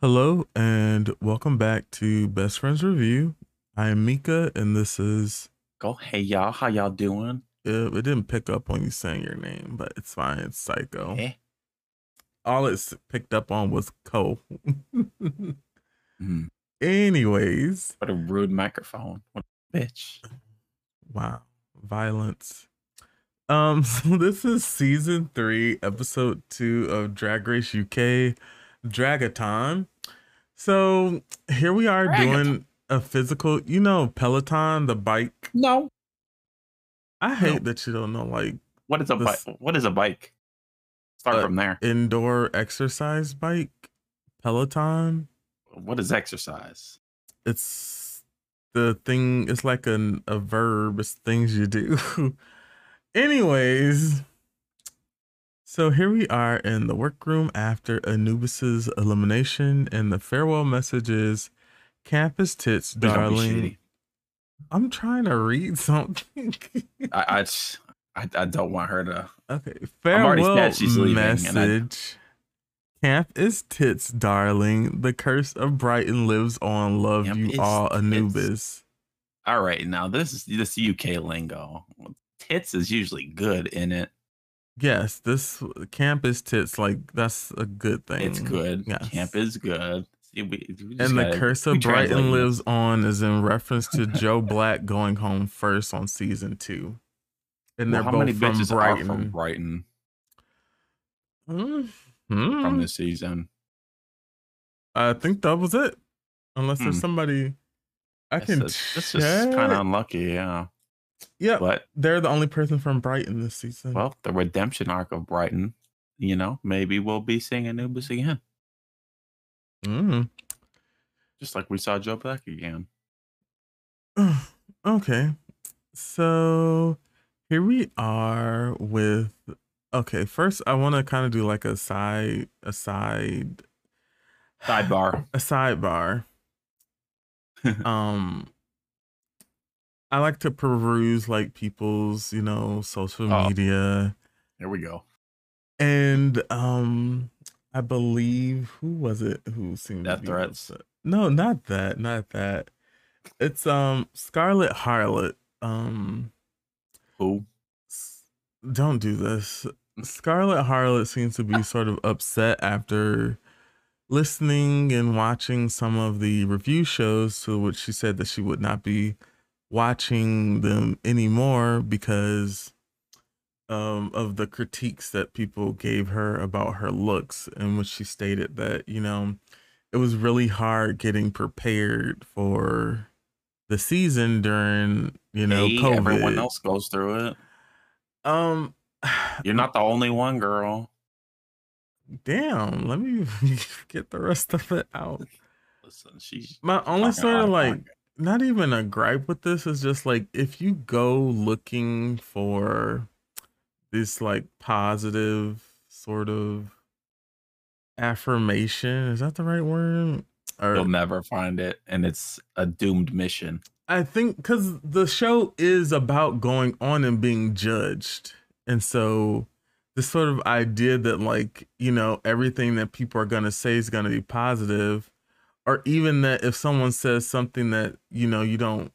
Hello and welcome back to Best Friends RuView. I am Mika and this is Go, hey y'all, how y'all doing? uh, it didn't pick up on you saying your name, but it's fine. It's Saiko. Eh? All it's picked up on was Co. Hmm, Anyways, what a rude microphone. What a bitch. wow, violence. Um, so this is season three, episode two of Drag Race UK, Dragathon. So here we are Dragathon. doing a physical, you know, Peloton, the bike. No. I hate No. that you don't know like What is a bike? What is a bike? Start Uh, from there. indoor exercise bike, Peloton. What is exercise? It's the thing. It's like an, a verb. It's things you do. Anyways, so here we are in the workroom after Anubis's elimination, and the farewell message is, "Campus tits, Please darling." I'm trying to read something. I, I, I, don't want her to. Okay, farewell and I- message. Camp is tits, darling. The curse of Brighton lives on. Love Camp you all, tits. Anubis. All right, now this is this UK lingo. Tits is usually good in it. Yes, this camp is tits. Like that's a good thing. It's good. Yes. Camp is good. See, we- we and the gotta- curse of Brighton lives on is in reference to Joe Black going home first on season two, and they're Well, how many both from bitches Brighton. are from Brighton Mm, from mm. this season? I think that was it. Unless there's Hmm. somebody I This can. is, this is kind of unlucky, yeah. Yeah, But they're the only person from Brighton this season. well, the redemption arc of Brighton, you know, maybe we'll be seeing Anubis again, Mm. just like we saw Joe Black again. okay, so here we are with. Okay, first I want to kind of do like a side, a side, Sidebar. a sidebar. um, I like to peruse like people's, you know, social Oh. media. Here we go. And um I believe who was it who seemed to Death be threats? upset? No, not that, not that. It's um Scarlett Harlett. Um Who? don't do this. Scarlett Harlett seems to be sort of upset after listening and watching some of the review shows to which she said that she would not be watching them anymore because um, of the critiques that people gave her about her looks, in which she stated that you know it was really hard getting prepared for the season during you know Hey, COVID. everyone else goes through it. Um, You're not the only one, girl. damn. Let me get the rest of it out. Listen, she's My only sort of like. Not even a gripe with this is just like if you go looking for this like positive sort of affirmation is that the right word or you'll never find it, and it's a doomed mission. i think because the show is about going on and being judged and so this sort of idea that like you know everything that people are going to say is going to be positive or even that if someone says something that you know you don't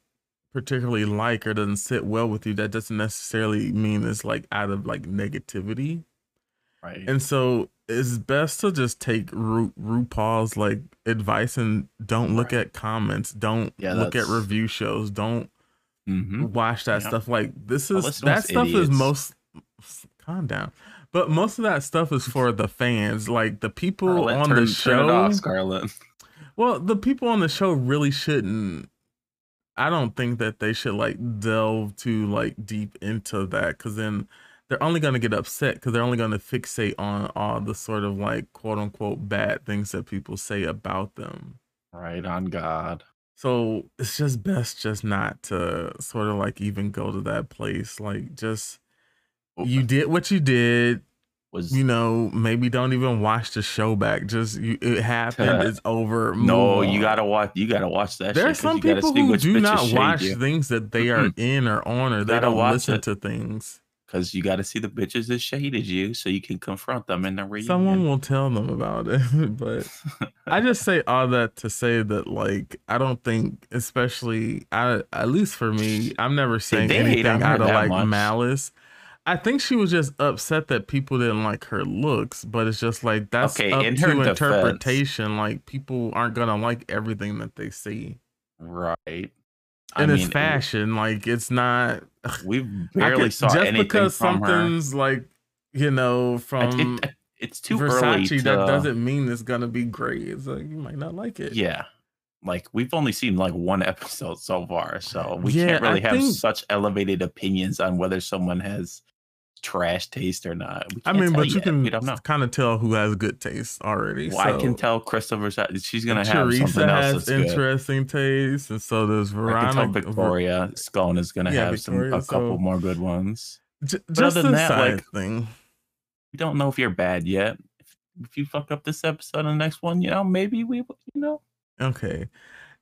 particularly like or doesn't sit well with you that doesn't necessarily mean it's like out of like negativity Right. and so it's best to just take Ru- RuPaul's like advice and don't look Right. at comments don't Yeah, look at review shows don't hmm watch that Yeah. stuff like this is that stuff is most calm down but most of that stuff is for the fans like the people on the show off, Scarlett. well, the people on the show really shouldn't. I don't think that they should like delve too like deep into that because then they're only going to get upset because they're only going to fixate on all the sort of like quote unquote bad things that people say about them. Right on God. So it's just best just not to sort of like even go to that place. Like just you uh did what you did. Was You know, maybe don't even watch the show back. Just you, it happened. It's over. no, move you gotta watch. You gotta watch that. There are some you gotta people who do not watch you. things that they are in or on, or they don't listen it. to things. because you got to see the bitches that shaded you so you can confront them in the reunion. Someone will tell them about it, but I just say all that to say that like I don't think, especially I at least for me, I'm never saying they anything out of like much. malice. I think she was just upset that people didn't like her looks, but it's just like that's Okay, up in to defense- interpretation. Like people aren't gonna like everything that they see, right. and it's fashion. Like it's not. We I barely could- saw just anything because from her. something's like you know from it- it's too early Versace, to. that doesn't mean it's gonna be great. It's like you might not like it. Yeah. Like we've only seen like one episode so far, so we Yeah, can't really I have think- such elevated opinions on whether someone has trash taste or not. I mean, but you yet. can we don't know. kind of tell who has good taste already. Well, I can tell Christopher she's gonna have something else has that's good. interesting taste, and so does Veronica. Victoria Scone is gonna Yeah, have some a couple so- more good ones. J- But just other than that, like- thing. We don't know if you're bad yet. If, if you fuck up this episode and the next one, you know, maybe we, you know, Okay,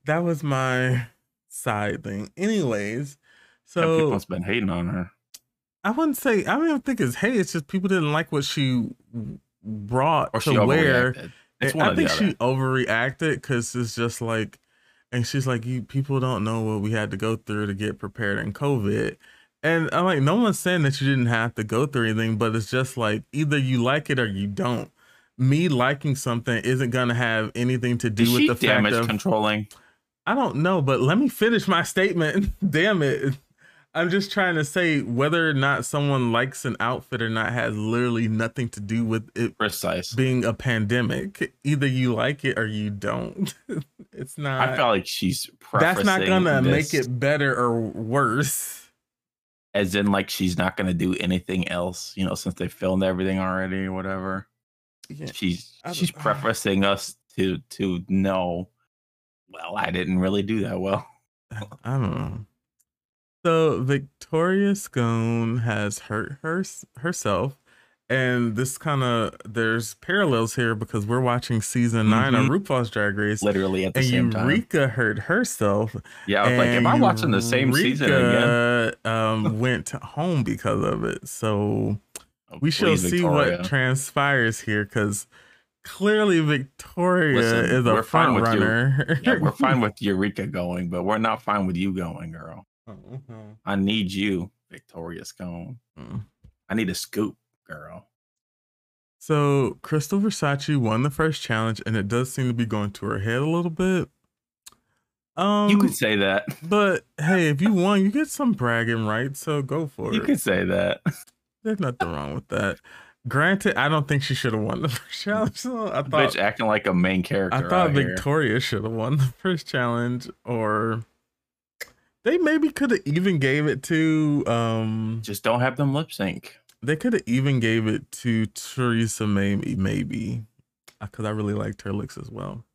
that was my side thing. Anyways, some people's been hating on her. I wouldn't say I don't even think it's hey. It's just people didn't like what she brought Or to she wear. I think she overreacted because it's just like, and she's like, "You people don't know what we had to go through to get prepared in COVID." And I'm like, no one's saying that you didn't have to go through anything, but it's just like either you like it or you don't. Me liking something isn't gonna have anything to do Is with the fact of controlling? I don't know, but let me finish my statement. Damn it. I'm just trying to say whether or not someone likes an outfit or not has literally nothing to do with it Precise. being a pandemic. Either you like it or you don't. it's not. I felt like she's that's not gonna make it better or worse. as in like she's not gonna do anything else, you know, since they filmed everything already or whatever. Yeah. She's she's prefacing us to to know. Well, I didn't really do that well. I don't know. So Victoria Scone has hurt her herself, and this kind of there's parallels here because we're watching season 9 of RuPaul's Drag Race, Literally at the and same time. Eureka hurt herself. Yeah, I was like, am I watching the same season again? Eureka, Um, went home because of it. So Oh, we shall see Victoria. what transpires here because clearly Victoria Listen, is a front you. runner. yeah, we're fine with Eureka going, but we're not fine with you going, girl. Mhm. I need you, Victoria Scone. Mm. I need a scoop, girl. So Krystal Versace won the first challenge, and it does seem to be going to her head a little bit. Um, you could say that. but hey, if you won, you get some bragging rights, so go for You it. You could say that. There's nothing wrong with that. Granted, I don't think she should have won the first challenge. So I thought Bitch acting like a main character. I thought. Victoria should have won the first challenge, or they maybe could have even gave it to um Just don't have them lip sync. they could have even gave it to Choriza maybe maybe because I really liked her looks as well.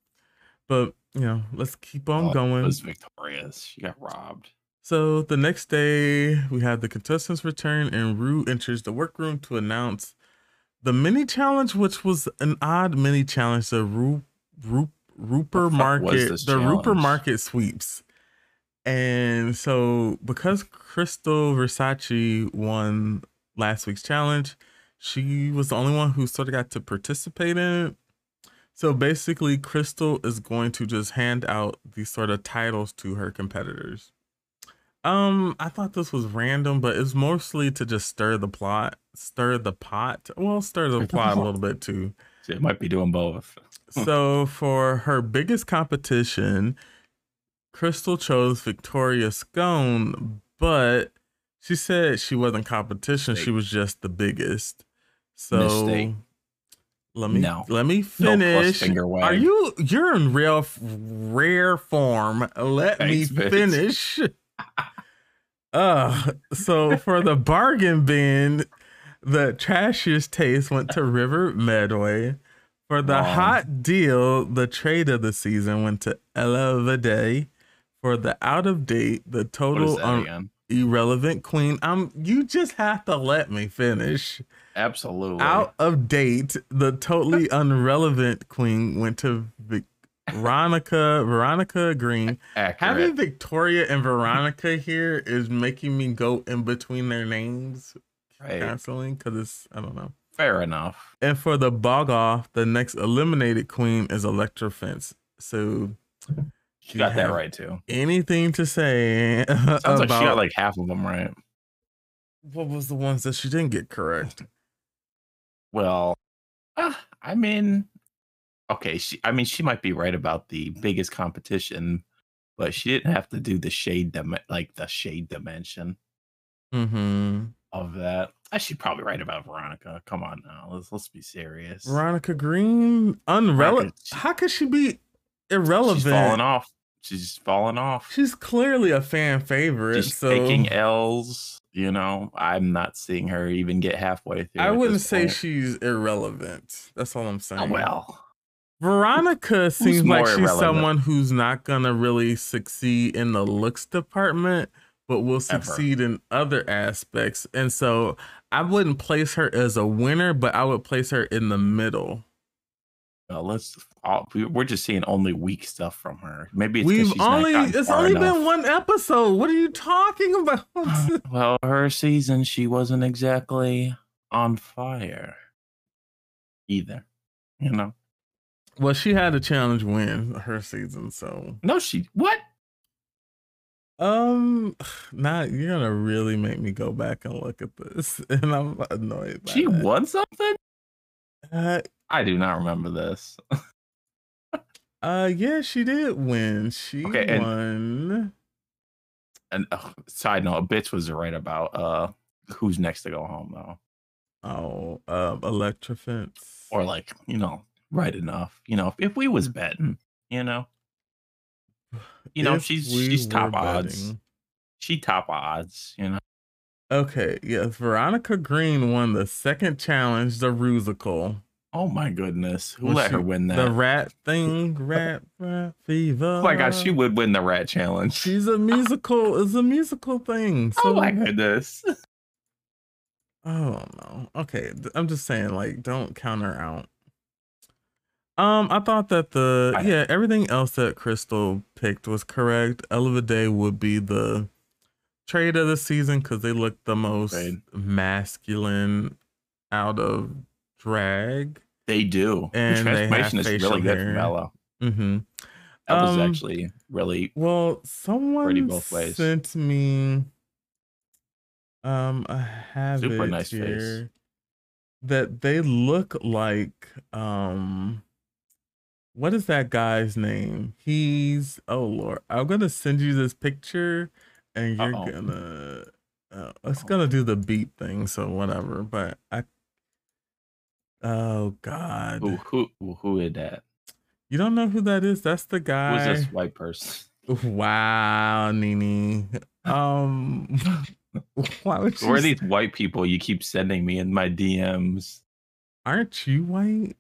But you know, let's keep on Oh, going. was victorious. She got robbed. So the next day, we have the contestants return, and Ru enters the workroom to announce the mini challenge, which was an odd mini challenge. The Ru, Ru, Rupert The fuck was Market, the challenge? Market sweeps. And so, because Krystal Versace won last week's challenge, she was the only one who sort of got to participate in it. So basically, Krystal is going to just hand out these sort of titles to her competitors. Um, I thought this was random, but it's mostly to just stir the plot, stir the pot. Well, stir the plot a little bit too. It might be doing both. so for her biggest competition, Krystal chose Victoria Scone, but she said she wasn't competition. She was just the biggest. So Mistake. let me No. let me No finish. finger. Are you you're in real rare form? Let Thanks, me bitch. finish. uh so for the bargain bin, the trashiest taste went to River Medway. For the hot deal, the trade of the season went to Ella Vaday. For the out of date, the total un- irrelevant queen. Um, you just have to let me finish. Absolutely. Out of date, the totally unrelevant queen went to Vic- Veronica Veronica Green. Accurate. Having Victoria and Veronica here is making me go in between their names. Right. canceling because it's I don't know. Fair enough. And for the bog off, the next eliminated queen is Elektra Fence. So She got that right too. anything to say Sounds about like she got like half of them right. what was the ones that she didn't get correct? Well, uh, I mean, okay, she. I mean, she might be right about the biggest competition, but she didn't have to do the shade dim- like the shade dimension Mm-hmm. of that. I should probably write about Veronica. Come on now, let's let's be serious. Veronica Green, unrelevant. How could she be irrelevant? She's falling off. She's falling off. She's clearly a fan favorite. She's so taking L's. You know, I'm not seeing her even get halfway through. I wouldn't say point. she's irrelevant. That's all I'm oh, saying. Oh, well. Veronica seems like she's irrelevant? someone who's not gonna really succeed in the looks department, but will succeed in other aspects. And so I wouldn't place her as a winner, but I would place her in the middle. Well, let's. all- we- We're just seeing only weak stuff from her. Maybe We've only it's only enough. been one episode. What are you talking about? well, her season, she wasn't exactly on fire either. You know? well, she had a challenge win her season, so No, she. What? um, not you're gonna really make me go back and look at this, and I'm annoyed. She that. won something? Uh, I do not remember this. Uh, yeah, she did win. She Okay, and- won. And uh, side note, a bitch was right about uh who's next to go home though, Oh, um, Elektra Fence. or like you know, right enough. You know, if, if we was betting, you know, you know, If she's we she's top odds. betting. She top odds. You know. Okay, yes, Veronica Green won the second challenge, the Rusical. Oh my goodness, who Well, let she- her win that? The rat thing, rat, rat fever. oh my gosh, she would win the rat challenge. She's a musical. It's a musical thing. So, oh my goodness. Oh no. Okay, I'm just saying, like, don't count her out. Um, I thought that the I- yeah everything else that Krystal picked was correct. Ella Vaday would be the trade of the season because they look the most Trade. masculine out of drag. They do. And the transformation is really good for from Ella. Mm-hmm. That was Um, actually really Well, someone both ways. sent me um a habit Super nice face. here that they look like um what is that guy's name? He's oh lord, I'm gonna send you this picture and you're Uh-oh. gonna uh, it's Uh-oh. gonna do the beat thing, so whatever. But I oh god, who who who is that? you don't know who that is? That's the guy. Who's this white person? Wow, Nini. Um, why would you? Who are these white people you keep sending me in my DMs? Aren't you white?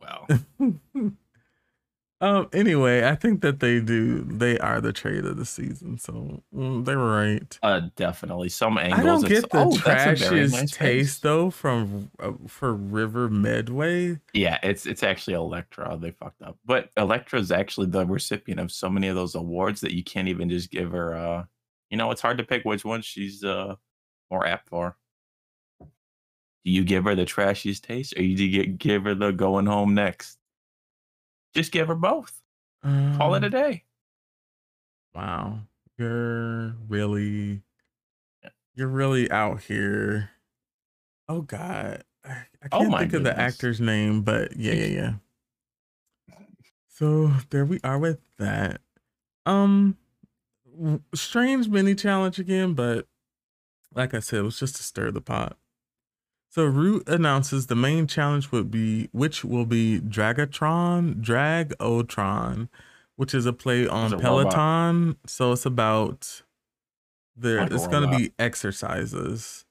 Well, um. Anyway, I think that they do. They are the trade of the season, so mm, they were right. uh, definitely some angles. I don't get the oh, that's a very trashiest nice taste though from uh, for River Medway. Yeah, it's it's actually Elektra. They fucked up, but Elektra is actually the recipient of so many of those awards that you can't even just give her. uh You know, it's hard to pick which one she's uh more apt for. Do you give her the trashiest taste, or you do you get, give her the going home next? Just give her both. Call it a Um, day. Wow, you're really, you're really out here. Oh God, I, I Oh can't my think of the actor's name, but yeah, yeah, yeah. So there we are with that. Um, strange mini challenge again, but like I said, it was just to stir the pot. So Root announces the main challenge would be, which will be Dragatron, Dragotron, which is a play on a robot. Peloton. So it's about there. Like it's going to robot. be exercises.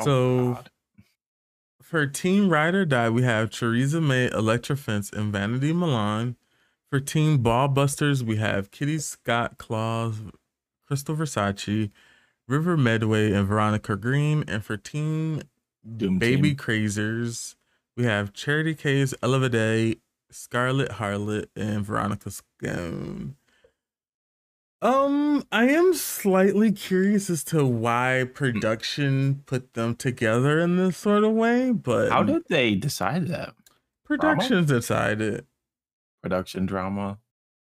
Oh, so God. for Team Ride or Die, we have Choriza May, Elektra Fence, and Vanity Milan. For Team Ballbusters, we have Kitty Scott Claus, Krystal Versace, River Medway, and Veronica Green. And for Team Doom Baby Team. Crazers, we have Charity Kase Ella Vaday, Scarlett Harlett, and Veronica Scone. Um, I am slightly curious as to why production put them together in this sort of way, but How did they decide that? production decided? Production drama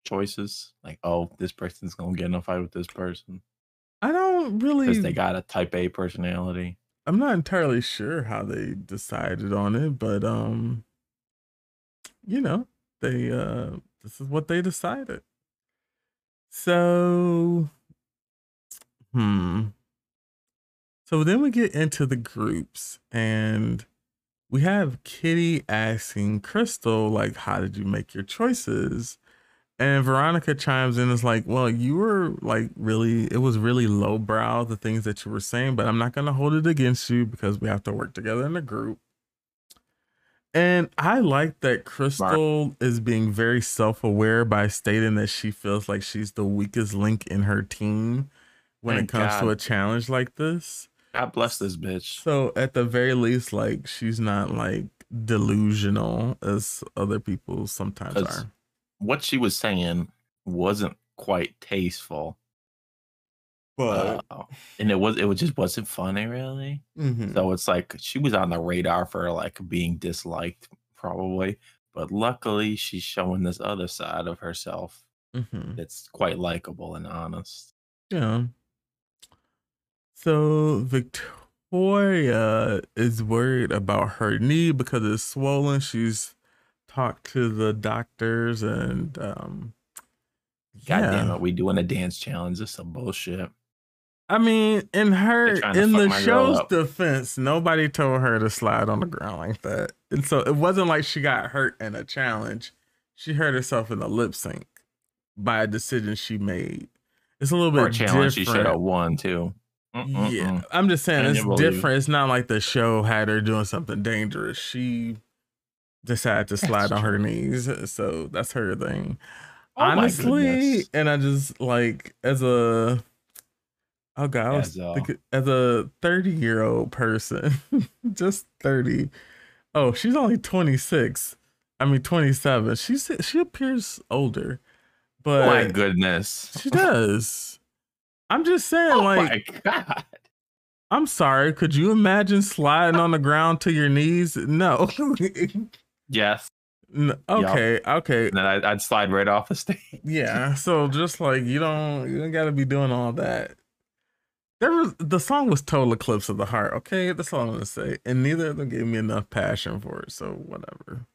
choices? Like, oh, this person's gonna get in a fight with this person I don't really because they got a type A personality. I'm not entirely sure how they decided on it, but um, you know, they uh, this is what they decided. So, hmm. So then we get into the groups, and we have Kitty asking Krystal, like, how did you make your choices? And Veronica chimes in, is like, well, you were like really, it was really lowbrow, the things that you were saying, but I'm not going to hold it against you because we have to work together in a group. And I like that Krystal is being very self aware by stating that she feels like she's the weakest link in her team when Thank it comes to a challenge like this. God bless this bitch. So at the very least, like she's not like delusional as other people sometimes are. What she was saying wasn't quite tasteful, uh, and it was it was just wasn't funny really. Mhm. So it's like she was on the radar for like being disliked, probably. But luckily, she's showing this other side of herself Mhm. that's quite likable and honest. Yeah. So Victoria is worried about her knee because it's swollen. She's talked to the doctors and um God yeah. damn it, we doing a dance challenge. This is some bullshit. I mean, in her They're trying to in the show's defense, nobody told her to slide on the ground like that. And so it wasn't like she got hurt in a challenge. She hurt herself in a lip sync by a decision she made. It's a little For a bit challenge, she should have different. won too. Mm-mm-mm. Yeah, I'm just saying it's different. It's not like the show had her doing something dangerous. She decided to slide That's on her knees, uh, so that's her thing. Oh Honestly, and I just like as a oh god, As thinking- as a 30 year old person, just 30. Oh, she's only 26. I mean 27. She's she appears older, but Oh my goodness. she does. I'm just saying, Oh like my god. I'm sorry. Could you imagine sliding on the ground to your knees? No. Yes. N- okay. Okay. And then I'd, I'd slide right off the stage. Yeah. So just like you don't, you don't got to be doing all that. There was the song was total eclipse of the heart. Okay, that's all I'm gonna say. And neither of them gave me enough passion for it. So whatever.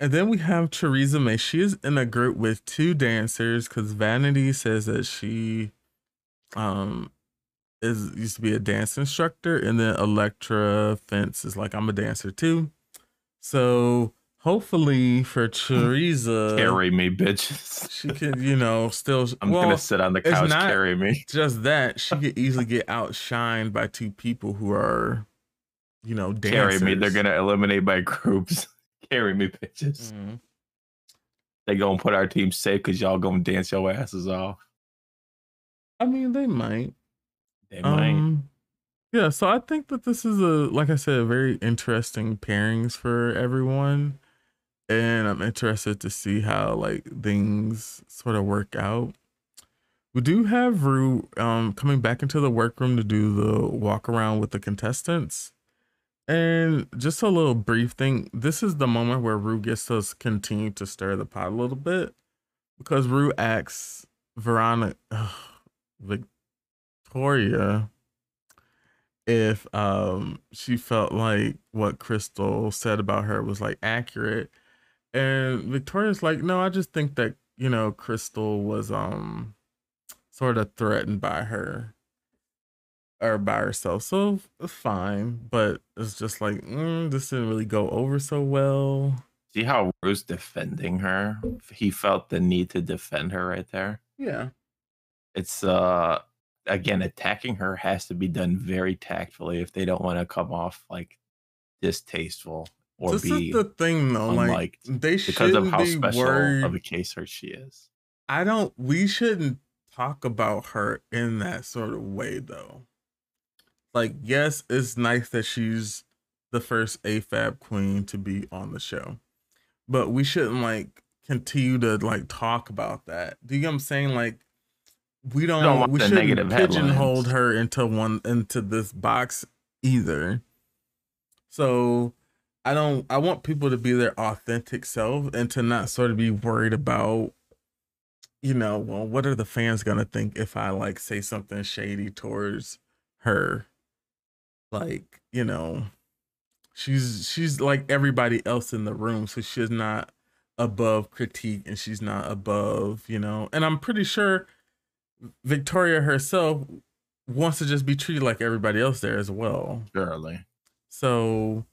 And then we have Choriza May. She is in a group with two dancers because Vanity says that she um is used to be a dance instructor, and then Elektra Fence is like, I'm a dancer too. So hopefully for Choriza, Carry me, bitches. she can, you know, still I'm well, gonna sit on the couch. not- Carry me. just that she could easily get outshined by two people who are, you know, dancers. Carry me. They're gonna eliminate my groups. Carry me, bitches. Mhm. They gonna put our team safe because y'all gonna dance your asses off. I mean, they might. They might. Um, yeah, so I think that this is a, like I said, very interesting pairings for everyone, and I'm interested to see how like things sort of work out. We do have Ru um coming back into the workroom to do the walk around with the contestants. And just a little brief thing. This is the moment where Ru gets us continue to stir the pot a little bit because Ru asks Veronica, Victoria, if um she felt like what Krystal said about her was like accurate. And Victoria's like, no, I just think that, you know, Krystal was um sort of threatened by her or by herself. So it's fine. But it's just like, mm, this didn't really go over so well. See how Ru's defending her? He felt the need to defend her right there. Yeah. It's uh again attacking her has to be done very tactfully if they don't want to come off like distasteful or this be is the thing though. Like they because of how special worried. of a case her she is. I don't we shouldn't talk about her in that sort of way though. Like, yes, it's nice that she's the first AFAB queen to be on the show. But we shouldn't like continue to like talk about that. Do you know what I'm saying? Like we don't, don't want we shouldn't negative pigeonhole her into one into this box either. So I don't I want people to be their authentic self and to not sort of be worried about you know, well, what are the fans gonna think if I like say something shady towards her? Like, you know, she's she's like everybody else in the room, so she's not above critique and she's not above, you know. And I'm pretty sure Victoria herself wants to just be treated like everybody else there as well. Surely. So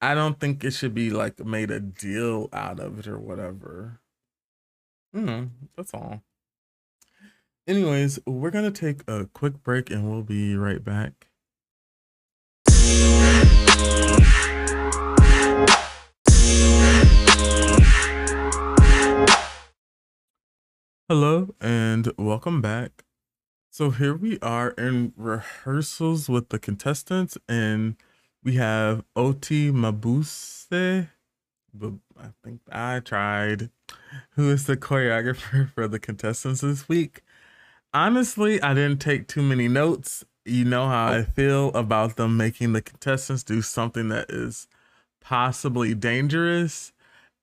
I don't think it should be like made a deal out of it or whatever. Mm, that's all. Anyways, we're gonna take a quick break and we'll be right back. Hello and welcome back. So here we are in rehearsals with the contestants, and we have Oti Mabuse. but I think I tried. Who is the choreographer for the contestants this week? Honestly, I didn't take too many notes. You know how I feel about them making the contestants do something that is possibly dangerous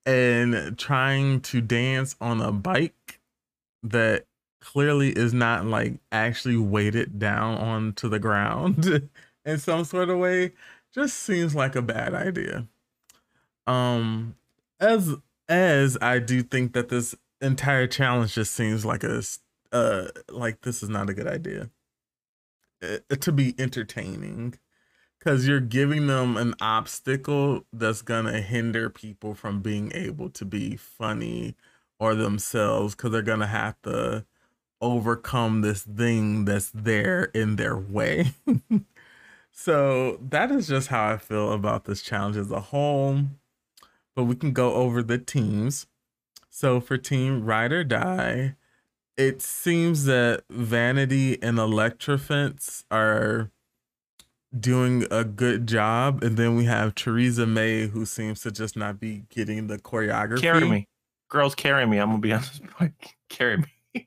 and trying to dance on a bike that clearly is not like actually weighted down onto the ground in some sort of way just seems like a bad idea. Um as as i do think that this entire challenge just seems like a uh like this is not a good idea uh, to be entertaining because you're giving them an obstacle that's gonna hinder people from being able to be funny or themselves because they're gonna have to overcome this thing that's there in their way. so that is just how I feel about this challenge as a whole. But we can go over the teams. So for team Ride or Die, it seems that Vanity and Elektra Fence are doing a good job. And then we have Choriza May, who seems to just not be getting the choreography. Carry me. Girls, carry me. I'm gonna be on this bike. Carry me.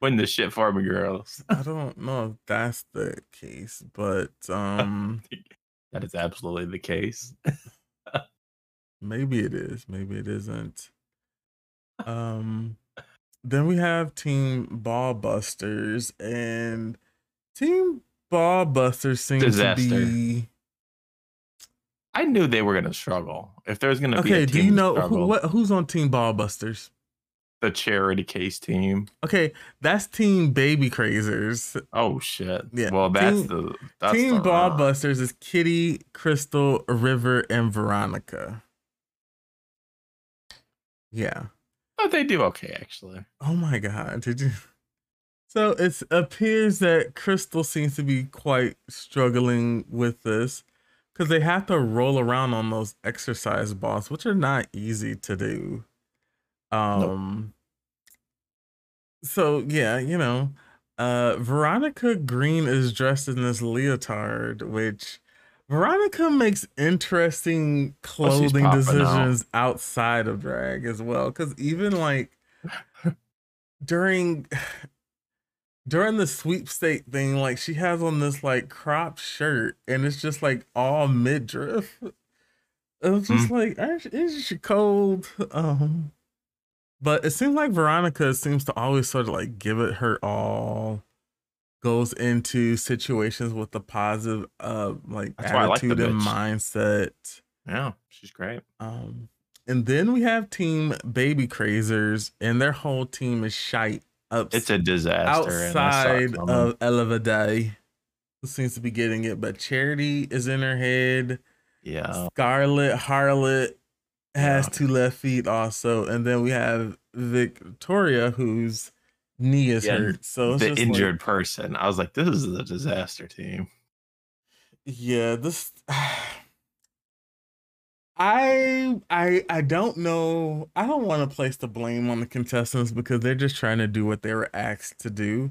Win this shit for me, girls. I don't know if that's the case, but um That is absolutely the case. maybe it is, maybe it isn't. Um then we have Team Ball Busters and Team Ball Busters seem Disaster. to be I knew they were gonna struggle. If there's gonna be Okay, do you know who, what who's on Team Ball Busters? the charity case team. Okay, that's Team Baby Crazers. Oh shit. Yeah, Well, that's Team- the that's Team the, Ball uh, Busters is Kitty, Krystal, River, and Veronica. Yeah. Oh, they do okay actually. Oh my god, did you? So it appears that Krystal seems to be quite struggling with this because they have to roll around on those exercise balls, which are not easy to do. Um. So yeah, you know, uh, Veronica Green is dressed in this leotard, which Veronica makes interesting clothing popping out. decisions outside of drag as well. Because even like during during the sweepstake thing, like she has on this like crop shirt, and it's just like all midriff. It was just like, isn't she cold? Um, but it seems like Veronica seems to always sort of like give it her all. Goes into situations with a positive, uh, like That's I like attitude and bitch. mindset. Yeah, she's great. Um, and then we have Team Baby Crazers, and their whole team is shite up It's a disaster. and I saw outside of Ella Vaday, who seems to be getting it. But Charity is in her head. yeah. Scarlett Harlett has Yeah. two left feet also, and then we have Victoria, whose knee is Yeah, hurt. So it's the just like- injured person. I was like, this is a disaster team. yeah this i i i don't know. I don't want to place the blame on the contestants because they're just trying to do what they were asked to do.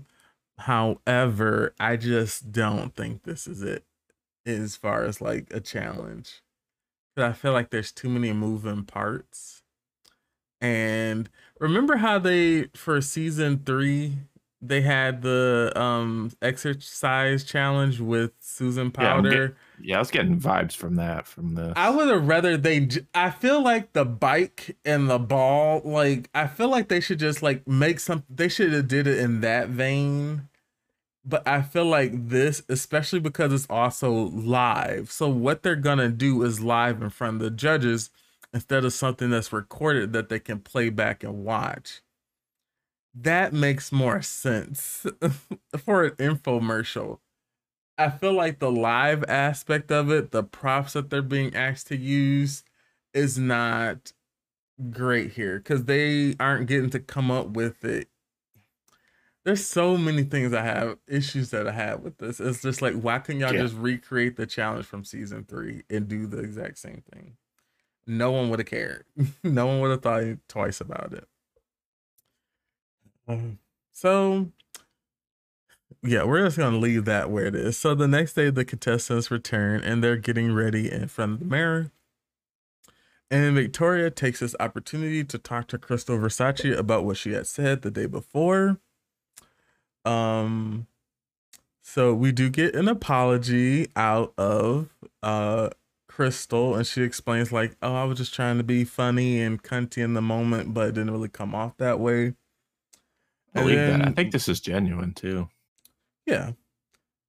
However i just don't think this is it as far as like a challenge. 'Cause i feel like there's too many moving parts. And remember how they for season three they had the um exercise challenge with Susan Powter. Yeah, yeah, I was getting vibes from that from the I would have rather they I feel like the bike and the ball like I feel like they should just like make some they should have did it in that vein. But I feel like this especially because it's also live. So what they're going to do is live in front of the judges instead of something that's recorded that they can play back and watch. That makes more sense for an infomercial. I feel like the live aspect of it, the props that they're being asked to use, is not great here because they aren't getting to come up with it. There's so many things I have issues that I have with this. It's just like, why can y'all yeah. just recreate the challenge from season three and do the exact same thing? no one would have cared. no one would have thought twice about it. Um, so, yeah, we're just to leave that where it is. So, the next day, the contestants return and they're getting ready in front of the mirror. And Victoria takes this opportunity to talk to Krystal Versace about what she had said the day before. Um, so we do get an apology out of uh Krystal and she explains like, "Oh, I was just trying to be funny and cunty in the moment, but it didn't really come off that way." I believe then, that. I think this is genuine too. Yeah.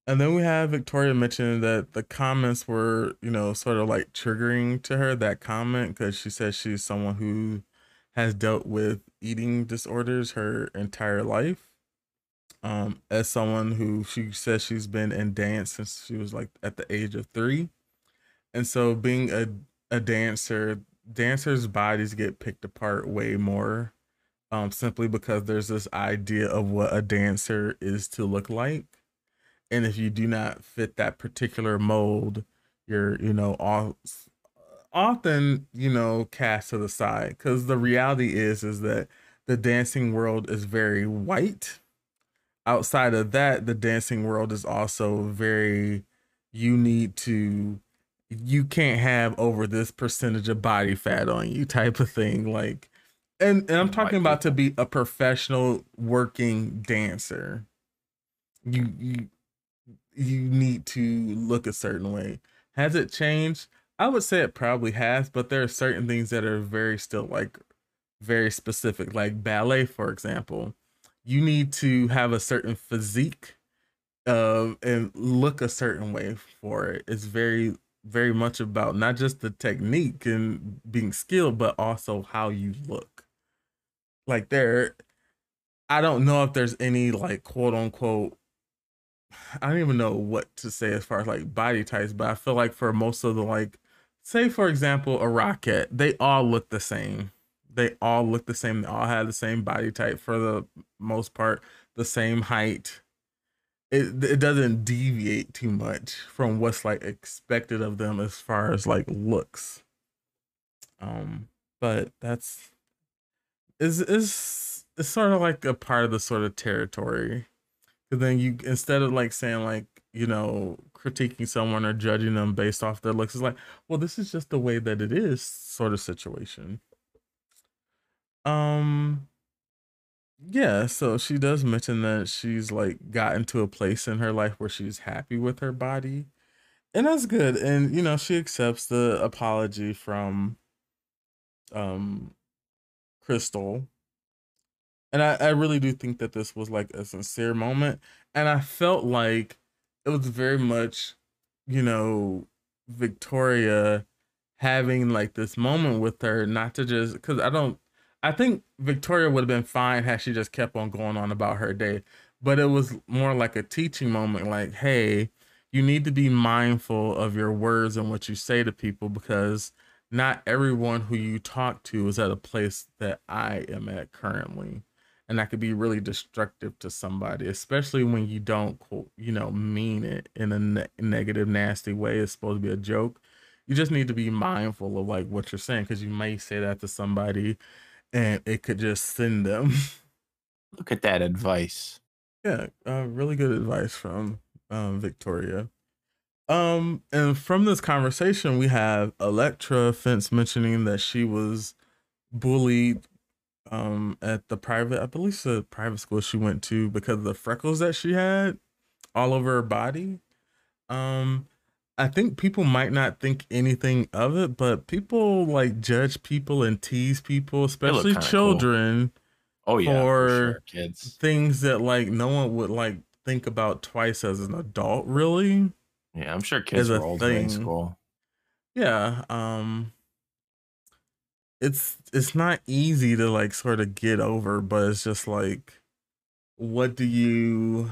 And then we have Victoria mentioning that the comments were, you know, sort of like triggering to her that comment because she says she's someone who has dealt with eating disorders her entire life. Um, as someone who she says she's been in dance since she was like at the age of three and so being a a dancer, dancers' bodies get picked apart way more, um, simply because there's this idea of what a dancer is to look like, and if you do not fit that particular mold, you're you know often you know cast to the side. Because the reality is is that the dancing world is very white. Outside of that the dancing world is also very you need to you can't have over this percentage of body fat on you type of thing. Like and, and i'm talking about to be a professional working dancer. You you you need to look a certain way. Has it changed? I would say it probably has but there are certain things that are very still like very specific. Like ballet for example you need to have a certain physique uh, and look a certain way for it. It's very very much about not just the technique and being skilled, but also how you look. Like there, I don't know if there's any like quote unquote. I don't even know what to say as far as like body types, but I feel like for most of the like, say for example, a rocket, they all look the same. They all look the same. They all have the same body type for the most part, the same height it it doesn't deviate too much from what's like expected of them as far as like looks. Um, but that's is is it's sort of like a part of the sort of territory. Cause then you instead of like saying like you know critiquing someone or judging them based off their looks, it's like well this is just the way that it is sort of situation. Um yeah, so she does mention that she's like gotten to a place in her life where she's happy with her body. And that's good. And you know, she accepts the apology from um Krystal. And I, I really do think that this was like a sincere moment. And I felt like it was very much, you know, Victoria having like this moment with her, not to just because I don't I think Victoria would have been fine had she just kept on going on about her day. But it was more like a teaching moment like, hey, you need to be mindful of your words and what you say to people because not everyone who you talk to is at a place that I am at currently. And that could be really destructive to somebody, especially when you don't, you know, mean it in a ne- negative, nasty way. It's supposed to be a joke. You just need to be mindful of like what you're saying because you may say that to somebody and it could just send them. Look at that advice. Yeah, uh, really good advice from um, Victoria. Um, and from this conversation, we have Elektra Fence mentioning that she was bullied um at the private I believe the private school she went to because of the freckles that she had all over her body. Um I think people might not think anything of it, but people like judge people and tease people, especially children. Cool. Oh yeah, for, for sure. kids. Things that like no one would like think about twice as an adult, really. Yeah, I'm sure kids were older thing. in school. Yeah. Um it's it's not easy to like sort of get over, but it's just like what do you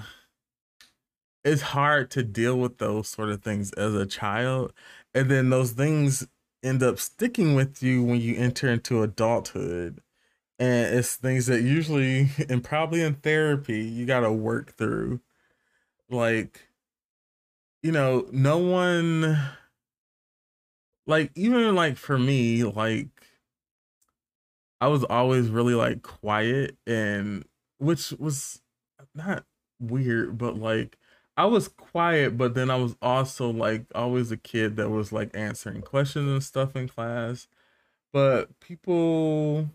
it's hard to deal with those sort of things as a child and then those things end up sticking with you when you enter into adulthood and it's things that usually and probably in therapy you got to work through like you know no one like even like for me like i was always really like quiet and which was not weird but like I was quiet, but then I was also like always a kid that was like answering questions and stuff in class. But people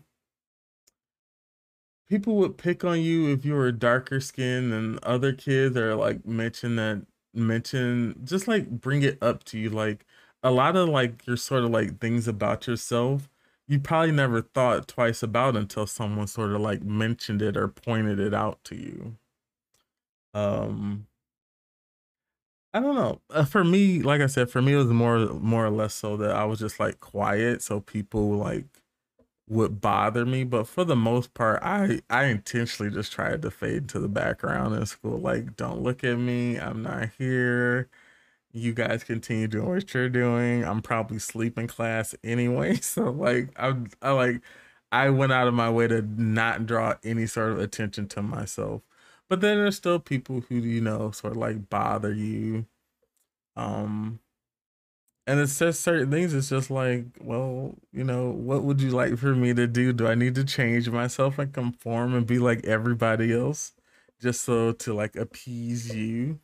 people would pick on you if you were darker skinned and other kids or like mention that mention just like bring it up to you like a lot of like your sort of like things about yourself you probably never thought twice about until someone sort of like mentioned it or pointed it out to you um I don't know. Uh, for me, like I said, for me it was more more or less so that I was just like quiet, so people like would bother me. But for the most part, I I intentionally just tried to fade to the background in school. Like, don't look at me. I'm not here. You guys continue doing what you're doing. I'm probably sleeping class anyway. So like I I like I went out of my way to not draw any sort of attention to myself. But then there's still people who you know sort of like bother you. Um and it says certain things it's just like well you know what would you like for me to do? Do i need to change myself and conform and be like everybody else just so to like appease you?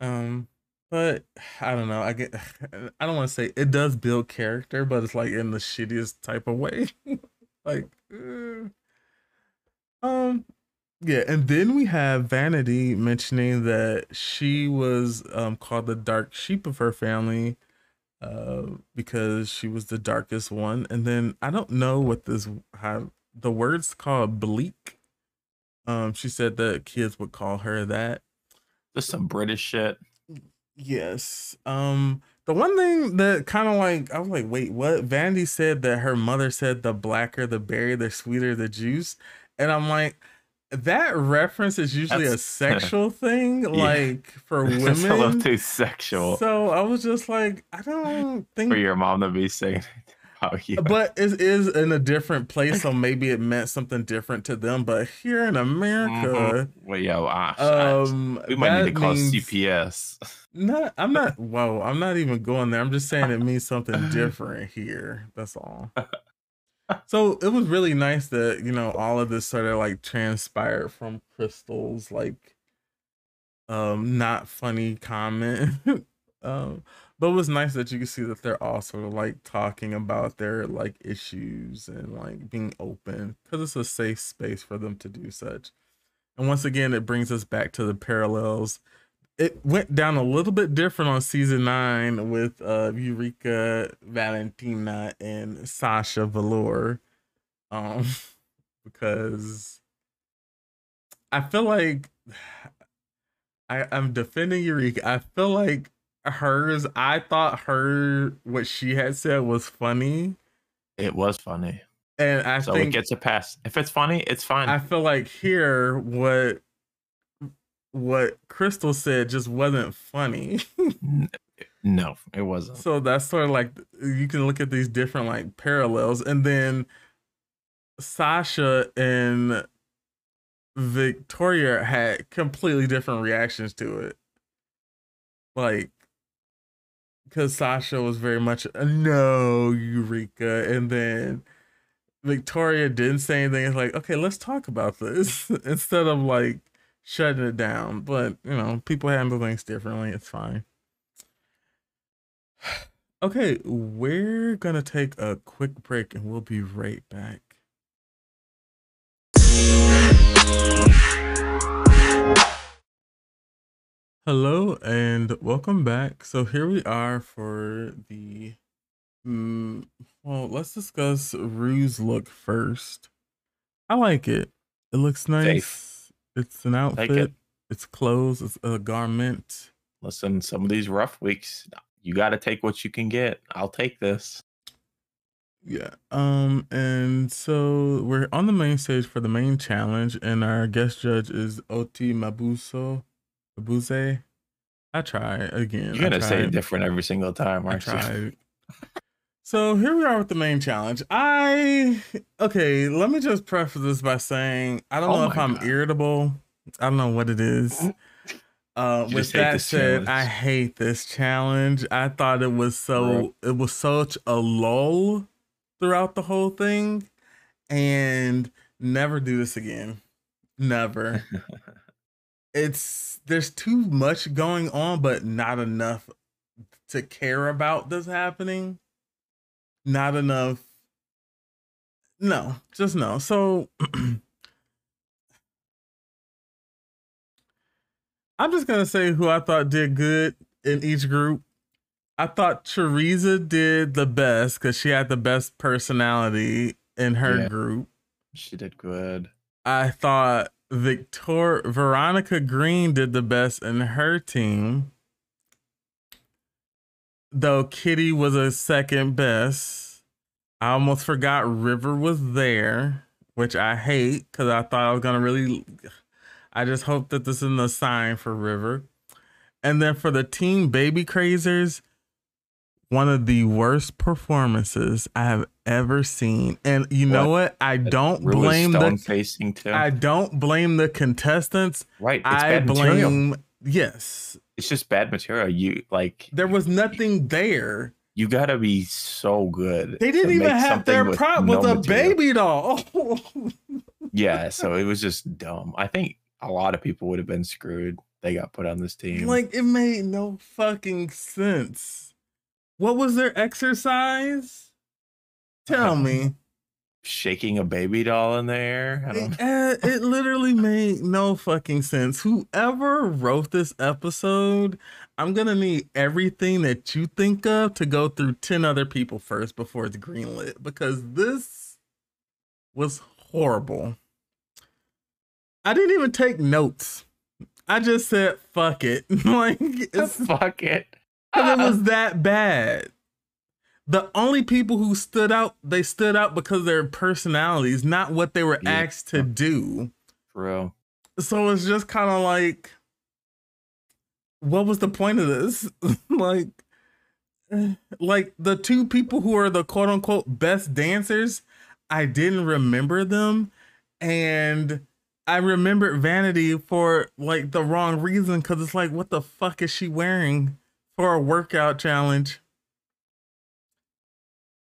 Um but i don't know i get i don't want to say it does build character but it's like in the shittiest type of way. Like uh, um yeah, and then we have Vanity mentioning that she was um, called the dark sheep of her family uh, because she was the darkest one. And then I don't know what this how the words called bleak. Um, she said that kids would call her that. Just some British shit. Yes. Um, the one thing that kind of like I was like, wait, what? Vanity said that her mother said the blacker the berry, the sweeter the juice, and I'm like that reference is usually That's, a sexual thing, yeah. like for women. It's a little too sexual. So I was just like, I don't think for your mom to be saying. Oh, yeah. But it is in a different place, so maybe it meant something different to them. But here in America, mm-hmm. well, yo, um, we might need to call means, CPS. Not, I'm not. Whoa, I'm not even going there. I'm just saying it means something different here. That's all so it was really nice that you know all of this sort of like transpired from Krystal's like um not funny comment. Um but it was nice that you could see that they're also like talking about their like issues and like being open because it's a safe space for them to do such. And once again it brings us back to the parallels it went down a little bit different on season nine with uh Eureka, Valentina, and Sasha Velour. Um, because I feel like I, I'm defending Eureka. I feel like hers, I thought her what she had said was funny. It was funny. And I so think it gets a pass. If it's funny, it's fine. I feel like here what what Krystal said just wasn't funny. no, it wasn't. So that's sort of like you can look at these different like parallels, and then Sasha and Victoria had completely different reactions to it. Like, because Sasha was very much a no, Eureka, and then Victoria didn't say anything. It's like, okay, let's talk about this instead of like shutting it down. But you know, people handle things differently. It's fine. Okay, we're gonna take a quick break and we'll be right back. Hello and welcome back. So here we are for the mm, well, let's discuss Ru's look first. I like it. It looks nice. Safe. It's an outfit. it. It's clothes. It's a garment. Listen, some of these rough weeks, you got to take what you can get. I'll take this. Yeah. Um. And so we're on the main stage for the main challenge, and our guest judge is Oti Mabuso. Mabuse. I try again. You're I gonna say it different every single time, aren't you? So here we are with the main challenge. I okay. Let me just preface this by saying I don't Oh know if I'm God. irritable. I don't know what it is. Uh, with that said, challenge. I hate this challenge. I thought it was so it was such a lull throughout the whole thing, and never do this again. Never. it's there's too much going on, but not enough to care about this happening. Not enough. No, just no. So I'm just gonna say who I thought did good in each group. I thought Choriza did the best because she had the best personality in her Yeah. group. she did good. I thought Victor Veronica Green did the best in her team. Though Kitty was a second best. I almost forgot River was there, which I hate because I thought I was gonna really I just hope that this isn't a sign for River. And then for the team baby crazers, one of the worst performances I have ever seen. And you know what? I don't is blame the facing too. I don't blame the contestants. right. It's I bad material. yes. It's just bad material. You like There was nothing there. you gotta be so good. They didn't even have their with prop no was a material. baby doll. Yeah, so it was just dumb. I think a lot of people would have been screwed. They got put on this team. like it made no fucking sense. What was their exercise? Tell me. Shaking a baby doll in the air. I don't It, uh, it literally made no fucking sense. Whoever wrote this episode, I'm gonna need everything that you think of to go through 10 other people first before it's greenlit because this was horrible. I didn't even take notes. I just said fuck it. like it's fuck it. 'cause it was that bad. The only people who stood out, they stood out because of their personalities, not what they were Yeah. asked to do. Real. So it's just kind of like, what was the point of this? like, like the two people who are the quote unquote best dancers, I didn't remember them, and I remembered Vanity for like the wrong reason because it's like, what the fuck is she wearing for a workout challenge?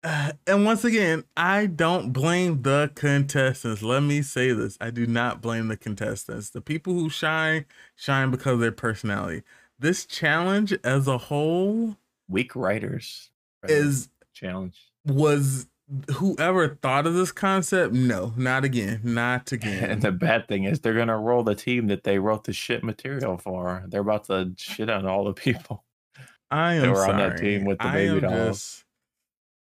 Uh, and once again, I don't blame the contestants. Let me say this. I do not blame the contestants. The people who shine, shine because of their personality. This challenge as a whole Weak writers. is challenge. was whoever thought of this concept, no, not again. Not again. And the bad thing is they're gonna roll the team that they wrote the shit material for. They're about to shit on all the people. I They am were sorry. on that team with the I baby am dolls. just-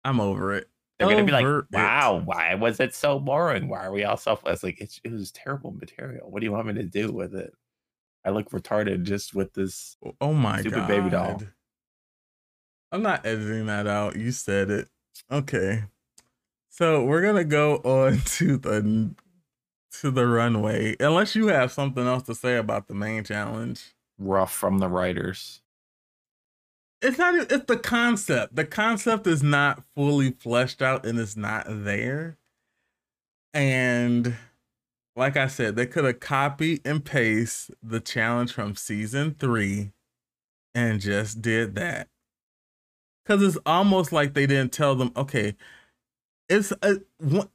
I'm over it. They're gonna be like, Over it. "Wow, why was it so boring? Why are we all selfless?" Like it's, it was terrible material. What do you want me to do with it? I look retarded just with this. Oh, oh my Stupid god. baby doll. I'm not editing that out. You said it. Okay. So we're gonna go on to the to the runway. Unless you have something else to say about the main challenge. rough from the writers. It's not it's the concept. The concept is not fully fleshed out and it's not there. And like I said, they could have copied and paste the challenge from season three and just did that. Cause it's almost like they didn't tell them, okay, it's a one,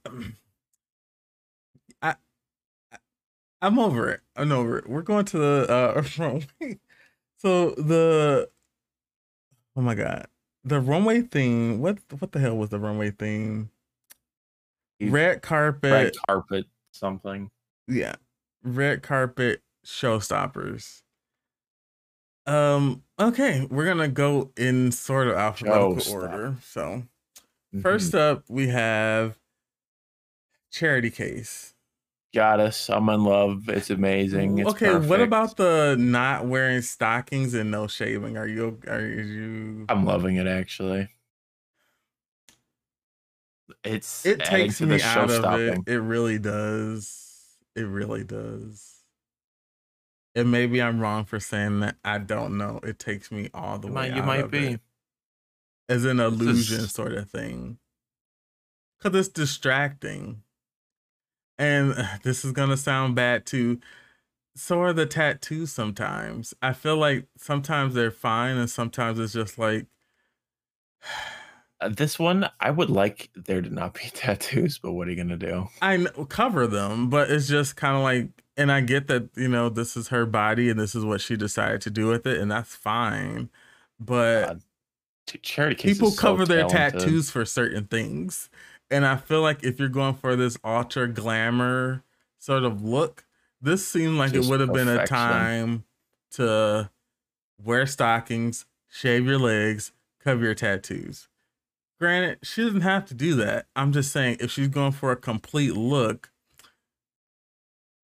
I, I'm over it. I'm over it. We're going to the uh runway. So the oh my god. The runway theme, what what the hell was the runway theme? Red carpet. Red carpet, something. Yeah. Red carpet showstoppers. Um. Okay, we're gonna go in sort of alphabetical Joe, order. So Mhm. first up, we have Charity Kase. Got us. I'm in love. It's amazing. It's okay, what about the not wearing stockings and no shaving? Are you? Are you? I'm loving it actually. It's it takes me out of it. It really does. It really does. And maybe I'm wrong for saying that. I don't know. It takes me all the You way might, you might be. it. as an illusion is- sort of thing. Cause it's distracting. And this is gonna sound bad too. So are the tattoos sometimes. I feel like sometimes they're fine and sometimes it's just like Uh, this one, I would like there to not be tattoos, but what are you gonna do? I know, cover them, but it's just kind of like, and I get that you know this is her body and this is what she decided to do with it, and that's fine. But God, Ch- Charity people is so cover their tattoos for certain things, and I feel like if you're going for this ultra glamour sort of look, this seemed like Just it would have been a time to wear stockings, shave your legs, cover your tattoos. Granted, she doesn't have to do that. I'm just saying if she's going for a complete look,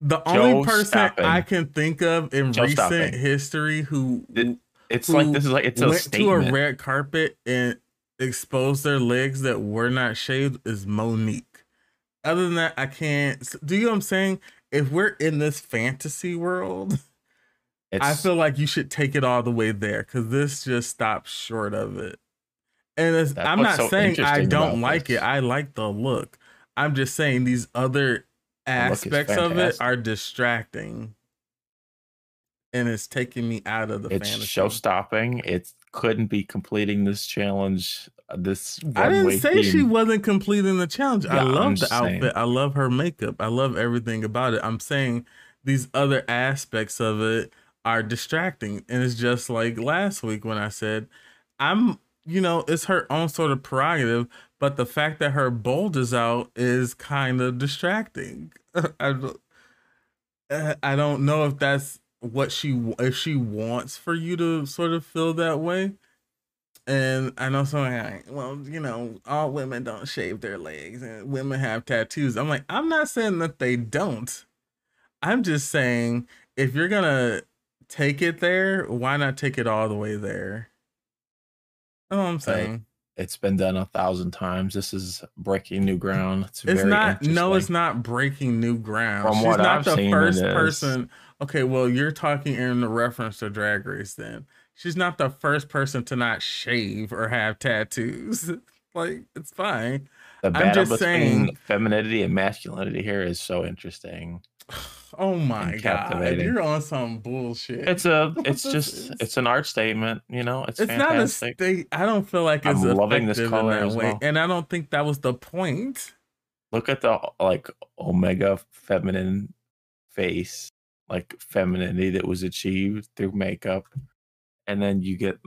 the only person stopping. I can think of in Joe recent stopping. history who It- It's who like this is like it's a went to a red carpet and exposed their legs that were not shaved is Monique. Other than that, I can't. Do you know what I'm saying? If we're in this fantasy world, it's, I feel like you should take it all the way there because this just stops short of it. And it's, I'm not so saying I don't like this. it. I like the look. I'm just saying these other aspects of it are distracting. And it's taking me out of the it's fantasy. show stopping. It couldn't be completing this challenge. uh, This I didn't say she wasn't completing the challenge. I Yeah, I'm love the outfit. saying. I love her makeup. I love everything about it. I'm saying these other aspects of it are distracting. And it's just like last week when I said, I'm, you know, it's her own sort of prerogative, but the fact that her bold is out is kind of distracting. I, don't- I don't know if that's what she if she wants for you to sort of feel that way. And I know someone like, well, you know, all women don't shave their legs and women have tattoos. I'm like, I'm not saying that they don't. I'm just saying if you're gonna take it there, why not take it all the way there? That's I'm saying. It's been done a thousand times. This is breaking new ground. It's, It's very not no, it's not breaking new ground. From She's what not I've the seen, first person. Okay, well, you're talking in the reference to drag race then. She's not the first person to not shave or have tattoos. like, it's fine. The I'm battle just between saying- femininity and masculinity here is so interesting. Oh my god, you're on some bullshit. It's a, it's just, is. it's an art statement. You know, it's, it's not a fantastic. state. I don't feel like it's I'm loving this color in that as way, well. and I don't think that was the point. Look at the like omega feminine face, like femininity that was achieved through makeup, and then you get,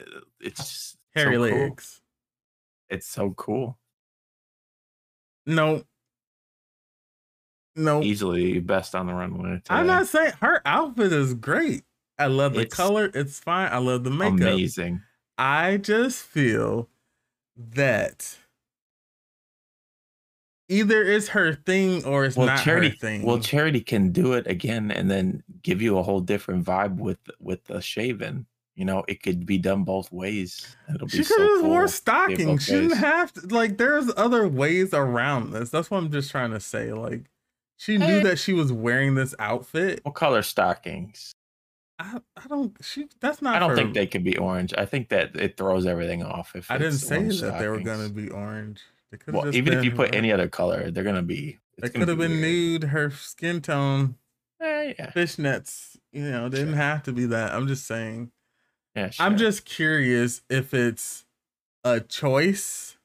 uh, it's just Hairy so cool. It's so cool. No. No. Easily best on the runway. I'm not saying her outfit is great. I love the It's color. It's fine. I love the makeup. amazing. I just feel that either it's her thing or it's Well, not charity. her thing. Well, charity can do it again and then give you a whole different vibe with with the shaven. You know, it could be done both ways. It'll she be could so have cool. wore stockings. She didn't have to. Like, there's other ways around this. That's what I'm just trying to say. Like, she knew Eh. that she was wearing this outfit. What color stockings? I, I don't. She. That's not. I don't her- think they could be orange. I think that it throws everything off. If I didn't say orange that they were gonna be orange. Well, even if you put any other color, they're gonna be. It could have be been weird. nude. Her skin tone, Eh, yeah, fishnets. You know, didn't Sure. have to be that. I'm just saying. yeah. Sure. I'm just curious if it's a choice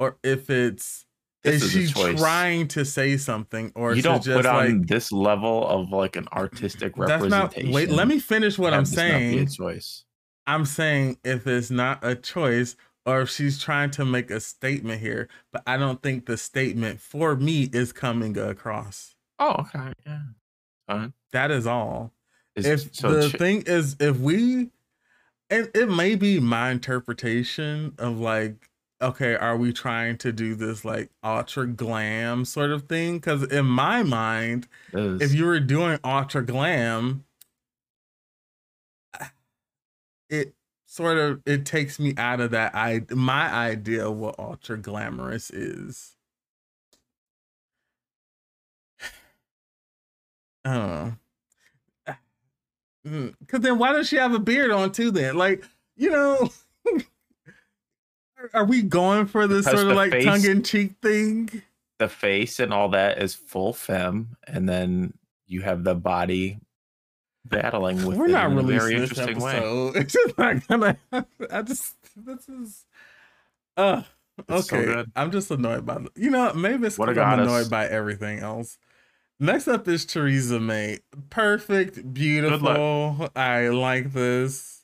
or if it's This is is she trying to say something or You don't just put on like this level of like an artistic that's not representation. wait let me finish what i'm this not be a saying choice. i'm saying if it's not a choice or if she's trying to make a statement here but i don't think the statement for me is coming across. Oh, okay, yeah, fine. that is all. Is- if so the ch- thing is if we and it may be my interpretation of like okay are we trying to do this like ultra glam sort of thing? Because in my mind if you were doing ultra glam it sort of it takes me out of that i my idea of what ultra glamorous is. Oh. Mm, because then why does she have a beard on too then? Like you know are we going for this Because sort of like face- tongue-in-cheek thing? the face and all that is full femme, and then you have the body battling with We're not in a releasing very this interesting way. It's just not gonna. Happen. I just this is. Uh It's so okay. good. I'm just annoyed by. the- You know, maybe it's because I'm annoyed by everything else. Next up is Choriza May. Perfect, beautiful. I like this.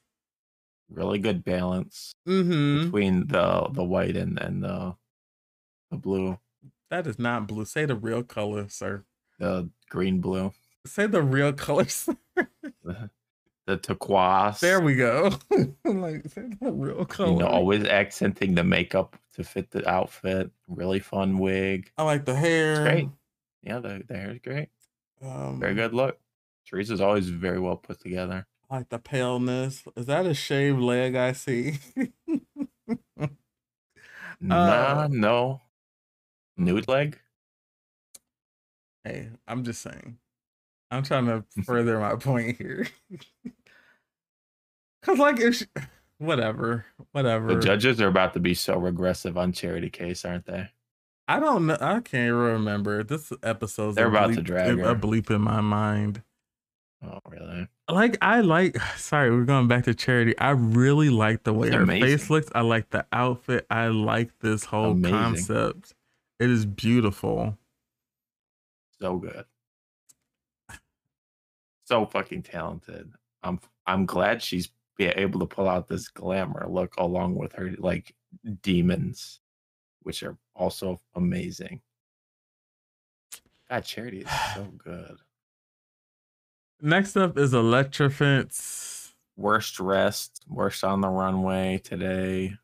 Really good balance Mm-hmm. between the the white and and the the blue, That is not blue. Say the real color, sir. the green blue, Say the real colors. The, the turquoise. There we go. like say the real color. you know, always accenting the makeup to fit the outfit. Really fun wig. I like the hair. great. Yeah, the, the hair is great. Um, Very good look. Choriza's always very well put together. I like the paleness. Is that a shaved leg I see? nah, no. Nude leg? hey, I'm just saying. I'm trying to further my point here. Cause like if she, whatever, whatever. The judges are about to be so regressive on Charity Kase, aren't they? I don't know. I can't remember. This episode's They're a about to bleep- drag a bleep in my mind. Oh, really? Like I like. Sorry, we're going back to charity. I really like the way her face looks. I like the outfit. I like this whole Amazing. concept. It is beautiful. So good. So fucking talented. I'm I'm glad she's be able to pull out this glamour look along with her like demons, which are also amazing. God, Charity is so good. Next up is Elektra Fence. worst dressed, worst on the runway today.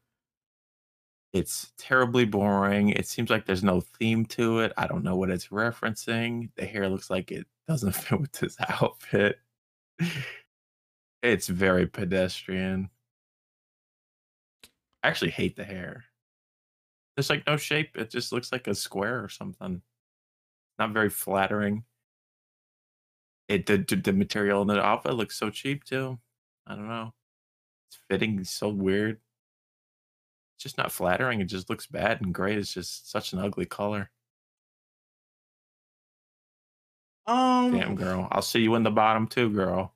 It's terribly boring. It seems like there's no theme to it. I don't know what it's referencing. The hair looks like it doesn't fit with this outfit. It's very pedestrian. I actually hate the hair. There's like no shape. It just looks like a square or something. Not very flattering. It the the material in the outfit looks so cheap too. I don't know. It's fitting so weird. It's just not flattering. It just looks bad and gray is just such an ugly color. Um, Damn girl. I'll see you in the bottom too, girl.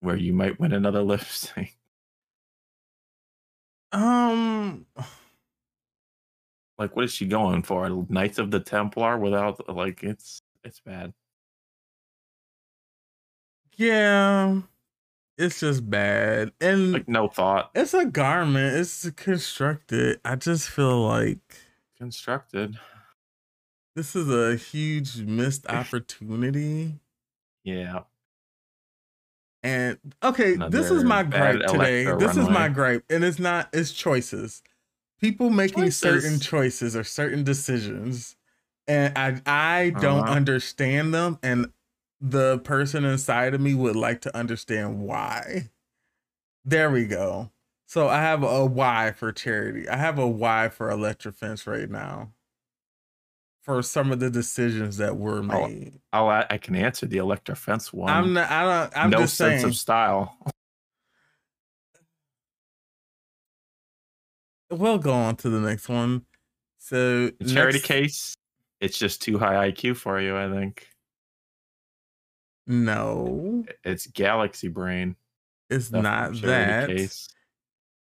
Where you might win another lip sync. Um, Like what is she going for? Knights of the Templar without like it's it's bad. yeah, it's just bad, and Like no thought. it's a garment. It's constructed. I just feel like Constructed. this is a huge missed opportunity. Yeah. And okay, this is my gripe today. This is my gripe, and it's not. It's choices. People making certain Choices. choices or certain decisions, and I I don't Uh-huh. understand them, and the person inside of me would like to understand why. There we go. So I have a why for charity. I have a why for Elektra Fence right now. For some of the decisions that were Oh, made. Oh, I'll I can answer the Elektra Fence one. I'm not. I don't. I'm no just sense saying. of style. We'll go on to the next one. So The charity next- case, it's just too high IQ for you, I think. No, It's Galaxy Brain. it's from not that. Case.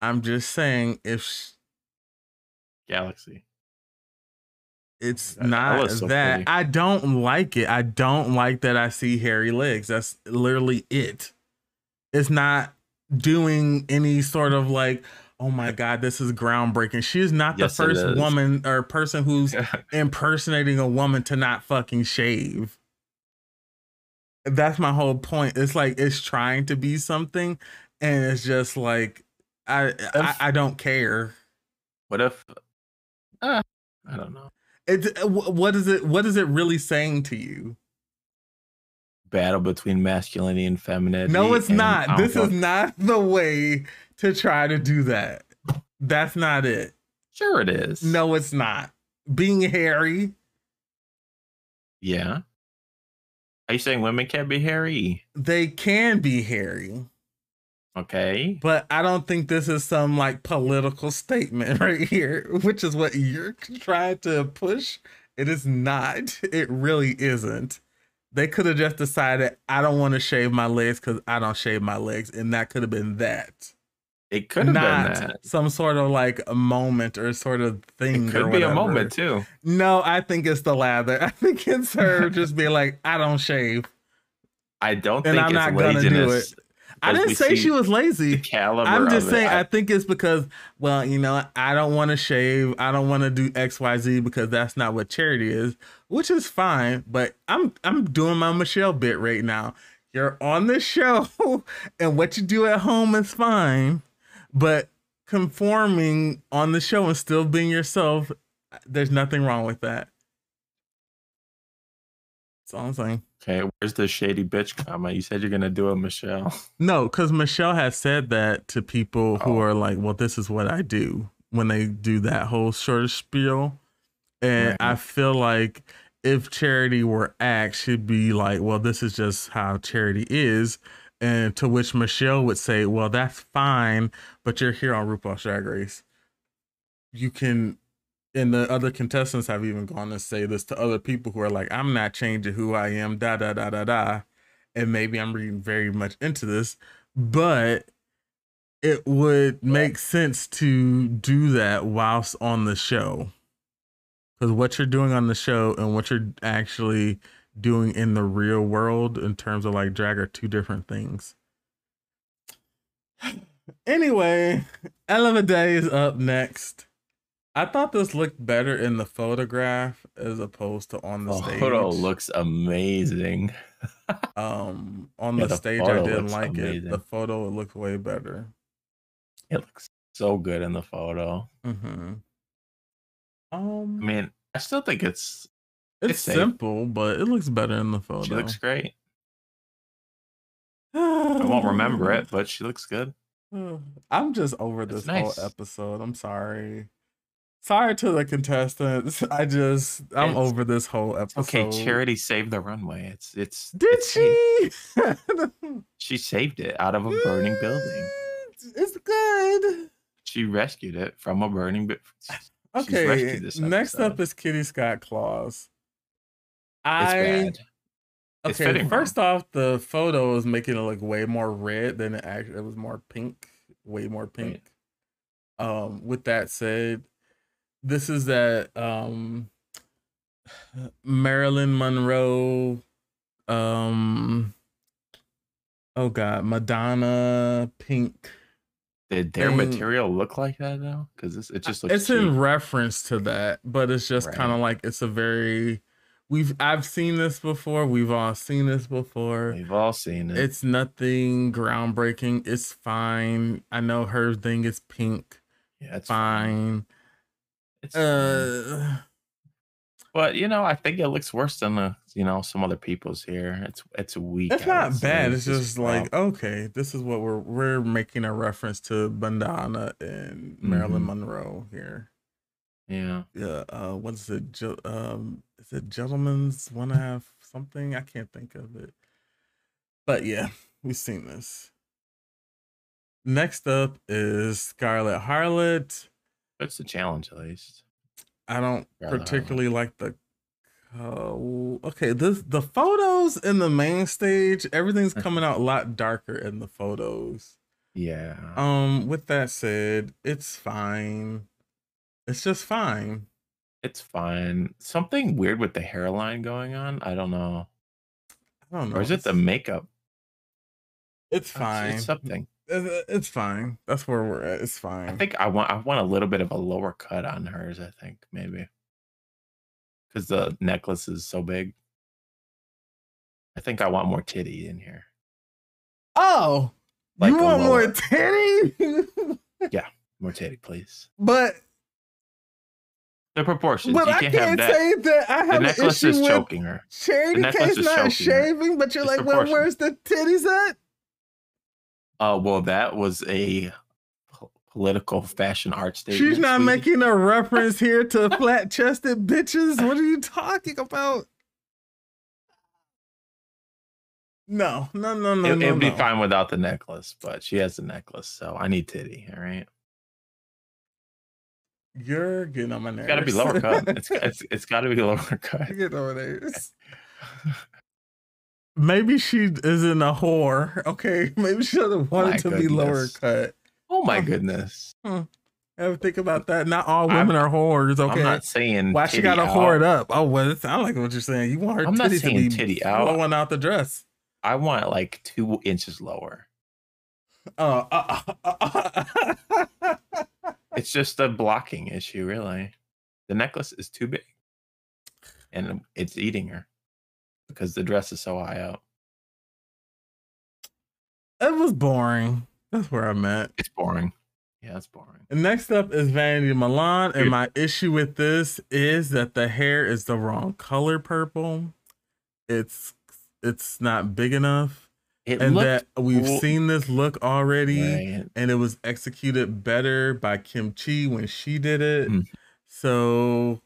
I'm just saying if sh- Galaxy. it's That- not that. I don't like it. I don't like that I see hairy legs. That's literally it. It's not doing any sort of like, oh my god, this is groundbreaking. She is not the Yes, it first woman or person who's impersonating a woman to not fucking shave. That's my whole point. It's like it's trying to be something, and it's just like I I, I don't care. What if? Uh, I don't know. It what is it? What is it really saying to you? Battle between masculinity and femininity. No, it's and not. This is not the way to try to do that. That's not it. Sure, it is. No, it's not. Being hairy, Yeah. Are you saying women can't be hairy? they can be hairy, Okay. but I don't think this is some like political statement right here, which is what you're trying to push. It is not. It really isn't. They could have just decided I don't want to shave my legs because I don't shave my legs, and that could have been that. It could have been not that. some sort of like a moment or sort of thing. It could be a moment too. No, I think it's the lather. I think it's her just being like, I don't shave. I don't And think I'm not gonna do it. I didn't say she was lazy. I'm just saying, It. I think it's because, well, you know, I don't want to shave. I don't want to do X, Y, Z because that's not what charity is, which is fine. But I'm I'm doing my Michelle bit right now. You're on the show, and what you do at home is fine. But conforming on the show and still being yourself, there's nothing wrong with that. That's all I'm saying. okay, where's the shady bitch comment? You said you're gonna do it, Michelle. No, because Michelle has said that to people who Oh. are like, well, this is what I do when they do that whole sort of spiel. And Right. I feel like if charity were act, she'd be like, well, this is just how charity is. And to which Michelle would say, well, that's fine, but you're here on RuPaul's Drag Race. You can, and the other contestants have even gone to say this to other people who are like, I'm not changing who I am, da da da da da. And maybe I'm reading very much into this, but it would make sense to do that whilst on the show. Because what you're doing on the show and what you're actually doing in the real world in terms of like drag are two different things. Anyway, Ella Day is up next. I thought this looked better in the photograph as opposed to on the The stage. photo looks amazing. um on Yeah, the, the stage I didn't like it. The photo it looked way better. It looks so good in the photo. Mm-hmm. Um I mean, I still think it's it's, it's simple, but it looks better in the photo. she looks great. I won't remember it, but she looks good. I'm just over this nice. whole episode. I'm sorry. Sorry to the contestants. I just I'm It's- over this whole episode. Okay, Charity saved the runway. It's it's Did it's she? She saved it out of a burning building. It's good. She rescued it from a burning building. Okay. Next up is Kitty Scott Claus. I okay. First off, the photo is making it look way more red than it actually. It was more pink, way more pink. Um. With that said, this is that um Marilyn Monroe. Um. Oh God, Madonna pink. Did their thing- material look like that though? Because it just looks. it's cheap. in reference to that, but it's just Right. kind of like it's a very we've I've seen this before. We've all seen this before. We've all seen it. It's nothing groundbreaking. It's fine. I know her thing is pink. yeah, it's fine. Fine. It's fine. Uh, But you know, I think it looks worse than the you know some other people's here. It's it's weak. it's not bad. It's just like rough. okay, this is what we're we're making a reference to Madonna and Marilyn Mhm. Monroe here. yeah. yeah uh what is it um is it gentlemen's wanna have something? I can't think of it. But yeah we've seen this. Next up is Scarlett Harlett. That's the challenge at least. i don't Scarlett particularly like the oh okay this the photos in the main stage everything's coming out a lot darker in the photos. Yeah. um with that said it's fine. It's just fine it's fine. Something weird with the hairline going on. I don't know. i don't know Or is it the makeup? Uh, it's It's- fine It's something. It's fine. That's where we're at. It's fine. I think I want I want a little bit of a lower cut on hers, I think, maybe. Because the necklace is so big. I think I want more titty in here. Oh, Like you want more lower- yeah, More titty, please. but The proportions. but you I can't, can't have say that I have The have an necklace issue is choking her. charity necklace is not choking her. shaving, but you're It's like, well, where's the titties at? Uh, well, that was a political fashion art statement. She's not sweetie. making a reference here to flat chested bitches. What are you talking about? No, no, no, no, It, no. would be no. fine without the necklace, but she has the necklace, so I need titty. All right, You're getting on my nerves. it's got to be lower cut. It's it's, it's got to be lower cut. Getting on my nerves. Maybe she isn't a whore. Okay, maybe she doesn't want My it to be lower cut. Oh my Oh. goodness! Ever think about that? Not all I'm- women are whores. Okay, I'm not saying why she gotta out. whore it up? Oh, well, it sounds like what you're saying. You want her I'm not titties to saying be titty out. flowing out the dress. I want like two inches lower. Uh, uh, uh, uh, It's just a blocking issue, really. The necklace is too big, and um, it's eating her because the dress is so high up. it was boring. That's where I'm at. It's boring. Yeah, it's boring. And next up is Vanity Milan, and my issue with this is that the hair is the wrong color purple. It's it's not big enough, It and that we've cool. seen this look already. right. and it was executed better by Kim Chi when she did it. Mm. So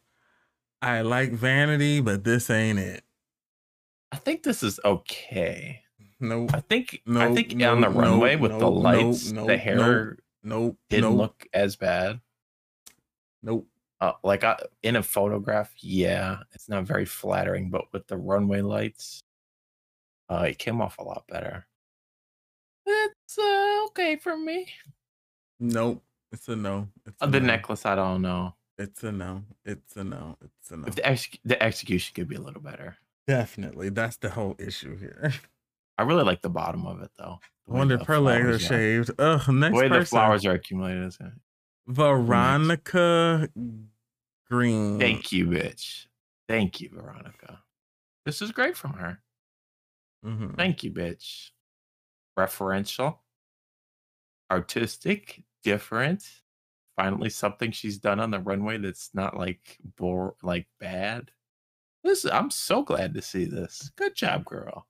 I like Vanity, but this ain't it. I think this is okay. Nope, I think I Nope, think on the nope, runway with the nope, nope, lights, nope, the hair nope, didn't nope, look as bad. nope. Uh, like I, in a photograph, yeah, it's not very flattering, but with the runway lights, uh, it came off a lot better. It's uh, okay for me. Nope. It's a no. It's a Uh, the no. necklace, I don't know. It's a no. It's a no. It's a no. If the ex- the execution could be a little better. Definitely. That's the whole issue here. I really like the bottom of it though. The I way wonder the if her legs are shaved. Ugh, The next way person. the flowers are accumulated. Veronica Green. Thank you, bitch. Thank you, Veronica. This is great from her. Mhm. Thank you, bitch. Referential, artistic, different. Finally, something she's done on the runway that's not like bore, like bad. This, I'm so glad to see this. Good job, girl.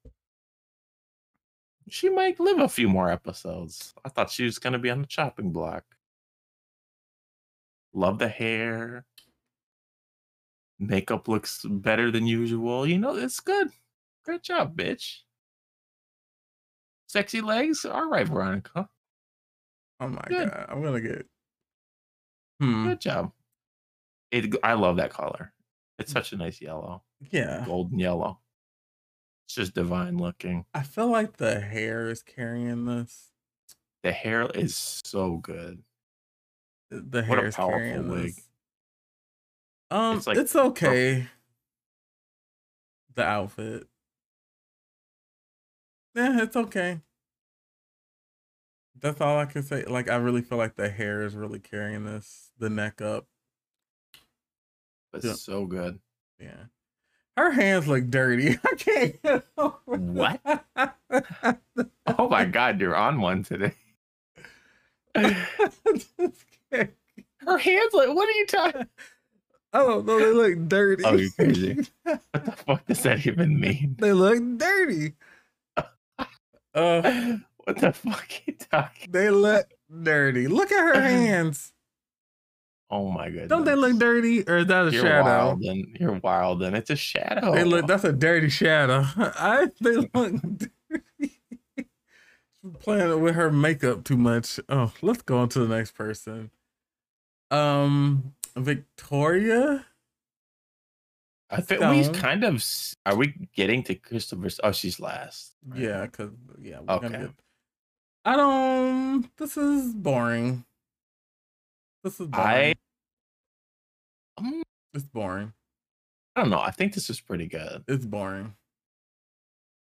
She might live a few more episodes. I thought she was gonna be on the chopping block. Love the hair. Makeup looks better than usual. You know, it's good. Great job, bitch. Sexy legs? All right, Veronica. Oh my Good. god. I'm gonna get Hmm. Good job. It, I love that color. Mm. It's such a nice yellow, Yeah. golden yellow. It's just divine looking. I feel like the hair is carrying this. The hair is so good. The hair is powerful carrying wig. this. Um, It's like it's okay. The outfit. Yeah, it's okay. That's all I can say. Like, I really feel like the hair is really carrying this. The neck up. It's Yeah. so good. Yeah. Her hands look dirty. I can't What? Oh my god, you're on one today. Her hands like what are you talking? I don't know. They look oh, dirty. Oh, you're crazy. What the fuck does that even mean? they look dirty. Uh, What the fuck are you talking? they look dirty. Look at her hands. Oh my goodness. Don't they look dirty? Or is that a You're shadow? wild and you're wild and it's a shadow. They look. That's a dirty shadow. I. They look. dirty. Playing with her makeup too much. Oh, let's go on to the next person. Um, Victoria. I think we kind of are we getting to Christopher's oh she's last. right? Yeah, cause yeah. We're Okay. Get, I don't. This is boring. This is boring. I um, It's boring. I don't know. I think this is pretty good. It's boring.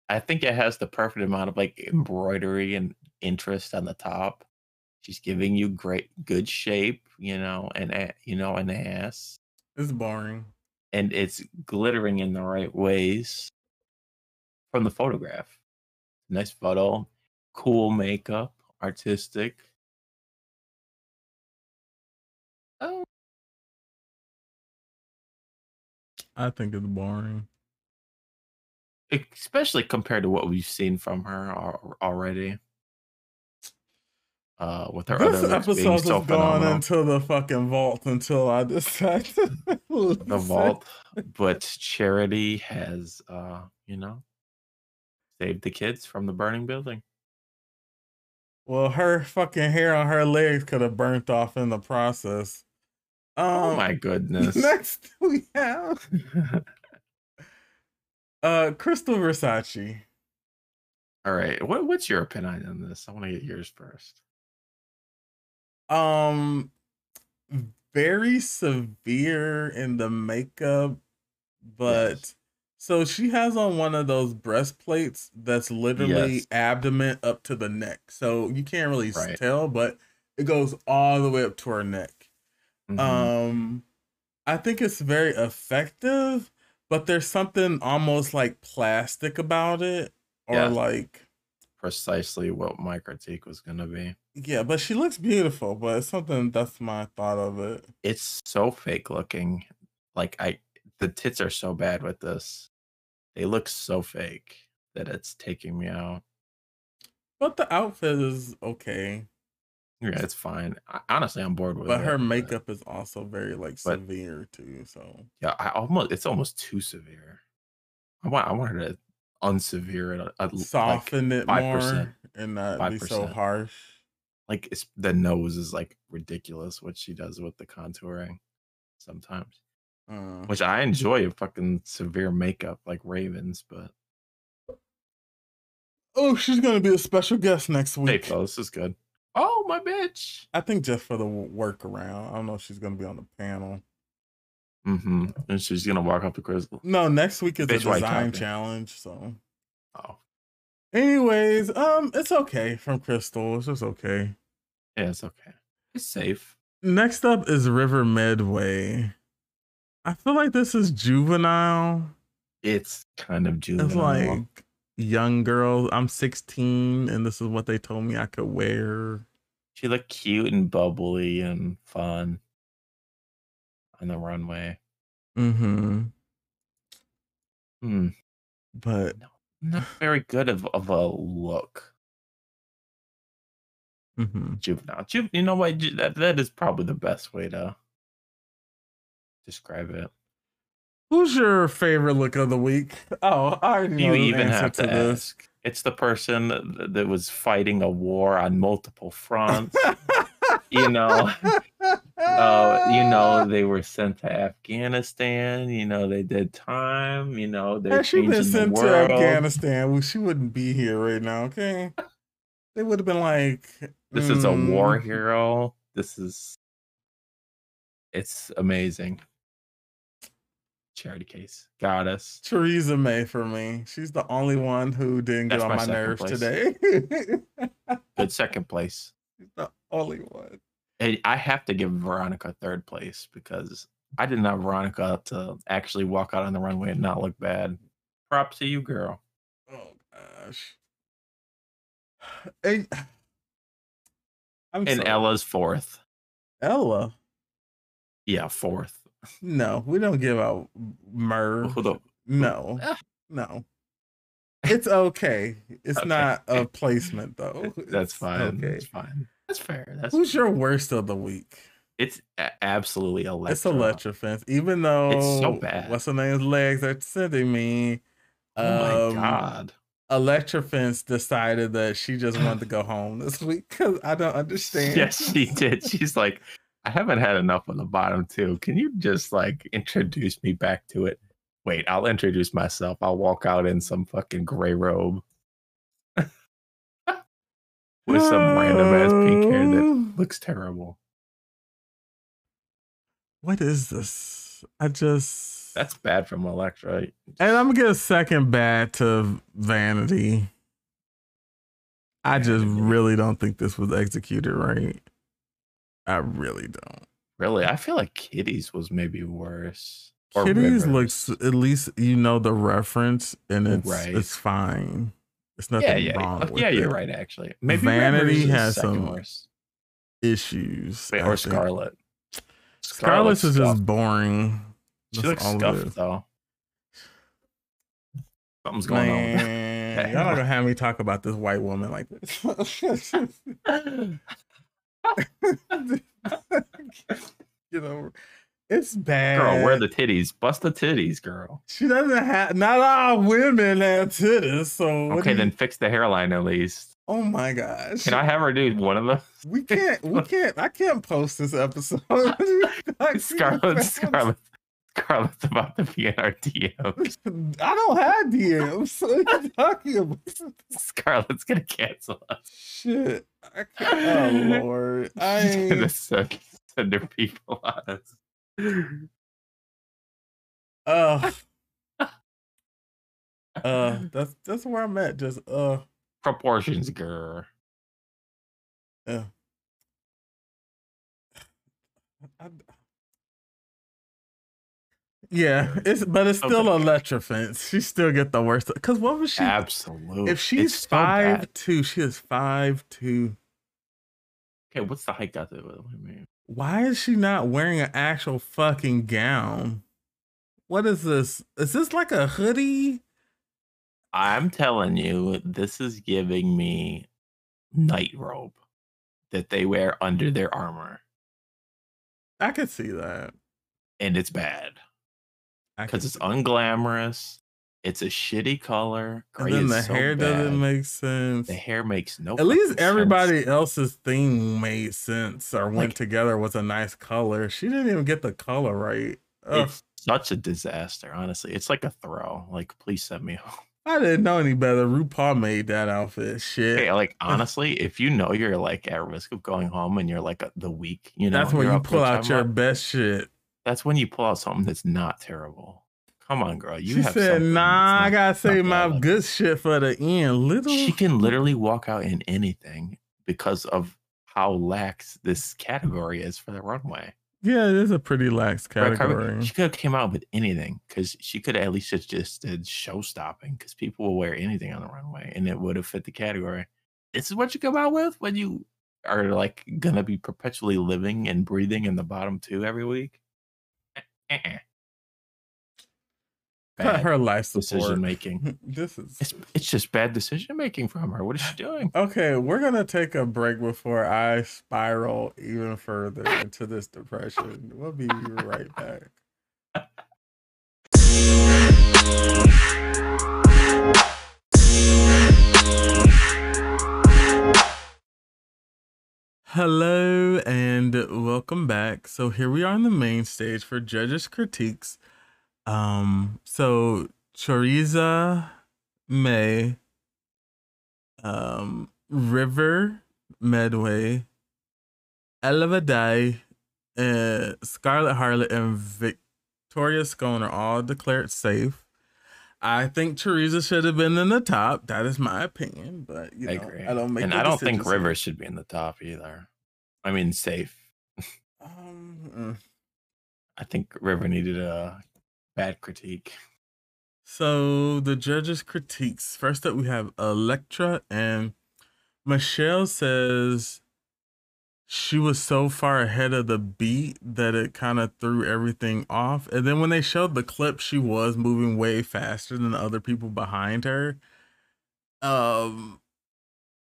I think it has the perfect amount of like embroidery and interest on the top. She's giving you great good shape, you know, and you know an ass. It's boring. And it's glittering in the right ways from the photograph. Nice photo, cool makeup, artistic. Oh, I think it's boring. especially compared to what we've seen from her already. Uh, with her This other episode being is so going phenomenal. into the fucking vault until I decide to the vault, but Charity has, uh, you know, saved the kids from the burning building. Well, her fucking hair on her legs could have burnt off in the process. Um, oh my goodness! Next we have uh Krystal Versace. All right, what what's your opinion on this? I want to get yours first. Um very severe in the makeup, but Yes. so she has on one of those breastplates that's literally Yes. abdomen up to the neck. So you can't really Right. tell, but it goes all the way up to her neck. Mhm. Um, I think it's very effective, but there's something almost like plastic about it, or Yeah. like Precisely what my critique was going to be. yeah. But she looks beautiful, but it's something that's my thought of it. It's so fake looking. Like I, the tits are so bad with this. They look so fake that it's taking me out. But the outfit is okay. Yeah, it's fine. I, honestly, I'm bored with But it. her makeup is also very like But- severe too. So Yeah, I almost it's almost too severe. I want I want her to unsevere it. a- a- Like, soften it 5%, more and not be so harsh. like it's, the nose is like ridiculous what she does with the contouring sometimes. Uh, Which I enjoy a fucking severe makeup like Ravens, but oh, she's gonna be a special guest next week. Flo, this is good. Oh my bitch. I think just for the workaround. I don't know if she's gonna be on the panel. Mm-hmm. And she's gonna walk up to Krystal. No, next week is Bitch a design challenge. So, Oh, anyways, um, it's okay from Krystal. It's just okay. yeah, it's okay. It's safe. Next up is River Medway. I feel like this is juvenile. It's kind of juvenile. It's like young girls. I'm 16, and this is what they told me I could wear. she looked cute and bubbly and fun on the runway. Mm-hmm. Hmm. But not very good of, of a look. mhm. Juvenile. Ju- you know what? That that is probably the best way to describe it. who's your favorite look of the week? Oh, I Do you even have to, this. ask? It's the person that was fighting a war on multiple fronts. you know, uh, you know, they were sent to Afghanistan. You know, they did time. You know, they're Had she been sent to. Afghanistan, well, she wouldn't be here right now. Okay, they would have been like, This is a war mm, hero. This is it's amazing. Charity Kase. Goddess. Theresa May for me. She's the only one who didn't That's get on my second nerves place. today. Good second place. She's the only one. And I have to give Veronica third place because I didn't have Veronica to actually walk out on the runway and not look bad. Props to you, girl. Oh gosh. Hey, I'm And sorry. Ella's fourth. Ella. Yeah, fourth. No, we don't give out. Who No, Ah. no. It's okay. It's Okay. not a placement though. That's It's fine. Okay. That's fine. That's fair. That's Who's your worst of the week? it's a- absolutely electric. It's Elektra Fence. Even though so bad. What's her name's legs are sending me. Oh um, my god. Elektra Fence decided that she just wanted to go home this week because I don't understand. Yes, she did. She's like, I haven't had enough on the bottom two. Can you just like introduce me back to it? Wait, I'll introduce myself. I'll walk out in some fucking gray robe with some random ass pink hair that um, looks terrible. What is this? I just That's bad from Elektra. and I'm gonna give a second bad to Vanity. I just really don't think this was executed right. I really don't. Really, I feel like Kitty's was maybe worse. Or Kitty's Rivers. looks at least you know the reference and it's Right. it's fine. It's nothing Yeah, yeah, wrong yeah. with yeah. You're right. Actually, maybe Vanity Rivers has some worst. Issues. Wait, or think. Scarlett. Scarlett's is just boring. She That's looks scuffed though. Something's going Man, y'all not gonna have me talk about this white woman like this. on. you know, it's bad. girl, wear the titties? Bust the titties, girl. She doesn't have. Not all women have titties. So Okay, then you- fix the hairline at least. Oh my gosh. Can I have her do one of those? We can't. We can't. I can't post this episode. Like, Scarlett, Scarlett, Scarlett's about to be in our DMs. I don't have DMs. What are you talking about? Scarlett's gonna cancel us. Shit. Oh Lord. I She's gonna send, send her people on us. Uh uh that's that's where I'm at. Just uh Proportions, girl. yeah. I- yeah, it's but it's still Okay. Letra. She still get the worst. Cause what was she? Absolutely. if she's It's five bad. two, she is five two. Okay, what's the height got to do with it? What do you mean? Why is she not wearing an actual fucking gown? What is this? Is this like a hoodie? I'm telling you, this is giving me night robe that they wear under their armor, I could see that. and it's bad because it's unglamorous. It's a shitty color. and then the so hair bad. doesn't make sense. The hair makes no. At least fucking sense. everybody else's theme made sense or went Like- together with a nice color. She didn't even get the color right. Ugh, It's such a disaster. Honestly, it's like a throw. Like, please send me home. I didn't know any better. RuPaul made that outfit. Shit. Like honestly, if you know you're like at risk of going home and you're like a, the week, you know, That's when you pull out your best shit. That's when you pull out something that's not terrible. Come on, girl. You she have said, "Nah, I gotta save my bad. good shit for the end." Little She can literally walk out in anything because of how lax this category is for the runway. Yeah, it is a pretty lax category. She could have came out with anything because she could at least have just did show stopping because people will wear anything on the runway and it would have fit the category. This is what you come out with when you are like gonna be perpetually living and breathing in the bottom two every week. Eh, eh, eh. Eh-eh. Cut Bad her life decision making. this is It's it's just bad decision making from her. What is she doing? okay. We're gonna take a break before I spiral even further into this depression. We'll be right back. Hello and welcome back. So here we are on the main stage for judges' critiques. Um, so Choriza May, um, River Medway, Ella Vaday, uh, Scarlett Harlett, and Victoria Scone are all declared safe. I think Teresa should have been in the top. That is my opinion, but you I know, agree. I don't make. and I don't think. Rivers should be in the top either. I mean, safe. Um, mm. I think River needed a bad critique. So the judges' critiques. First up, we have Elektra, and Michelle says she was so far ahead of the beat that it kind of threw everything off. And then when they showed the clip, she was moving way faster than the other people behind her. Um,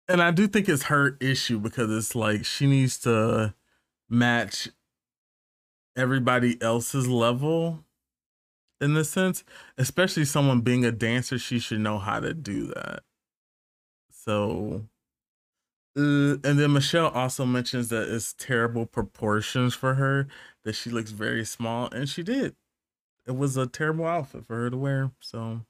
and I do think it's her issue because it's like she needs to match everybody else's level in this sense, especially someone being a dancer, she should know how to do that. So, uh, and then Michelle also mentions that it's terrible proportions for her, that she looks very small, and she did. It was a terrible outfit for her to wear. So,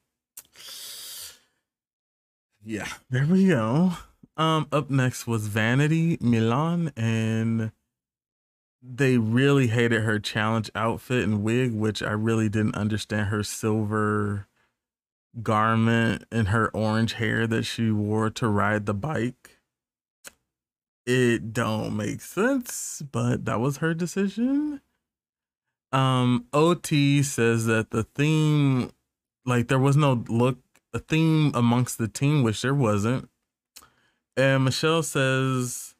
yeah, there we go. Um, up next was Vanity Milan, and they really hated her challenge outfit and wig, which I really didn't understand her silver garment and her orange hair that she wore to ride the bike. It don't make sense, but that was her decision. Um, Oti says that the theme, like there was no look, a theme amongst the team, which there wasn't. And Michelle says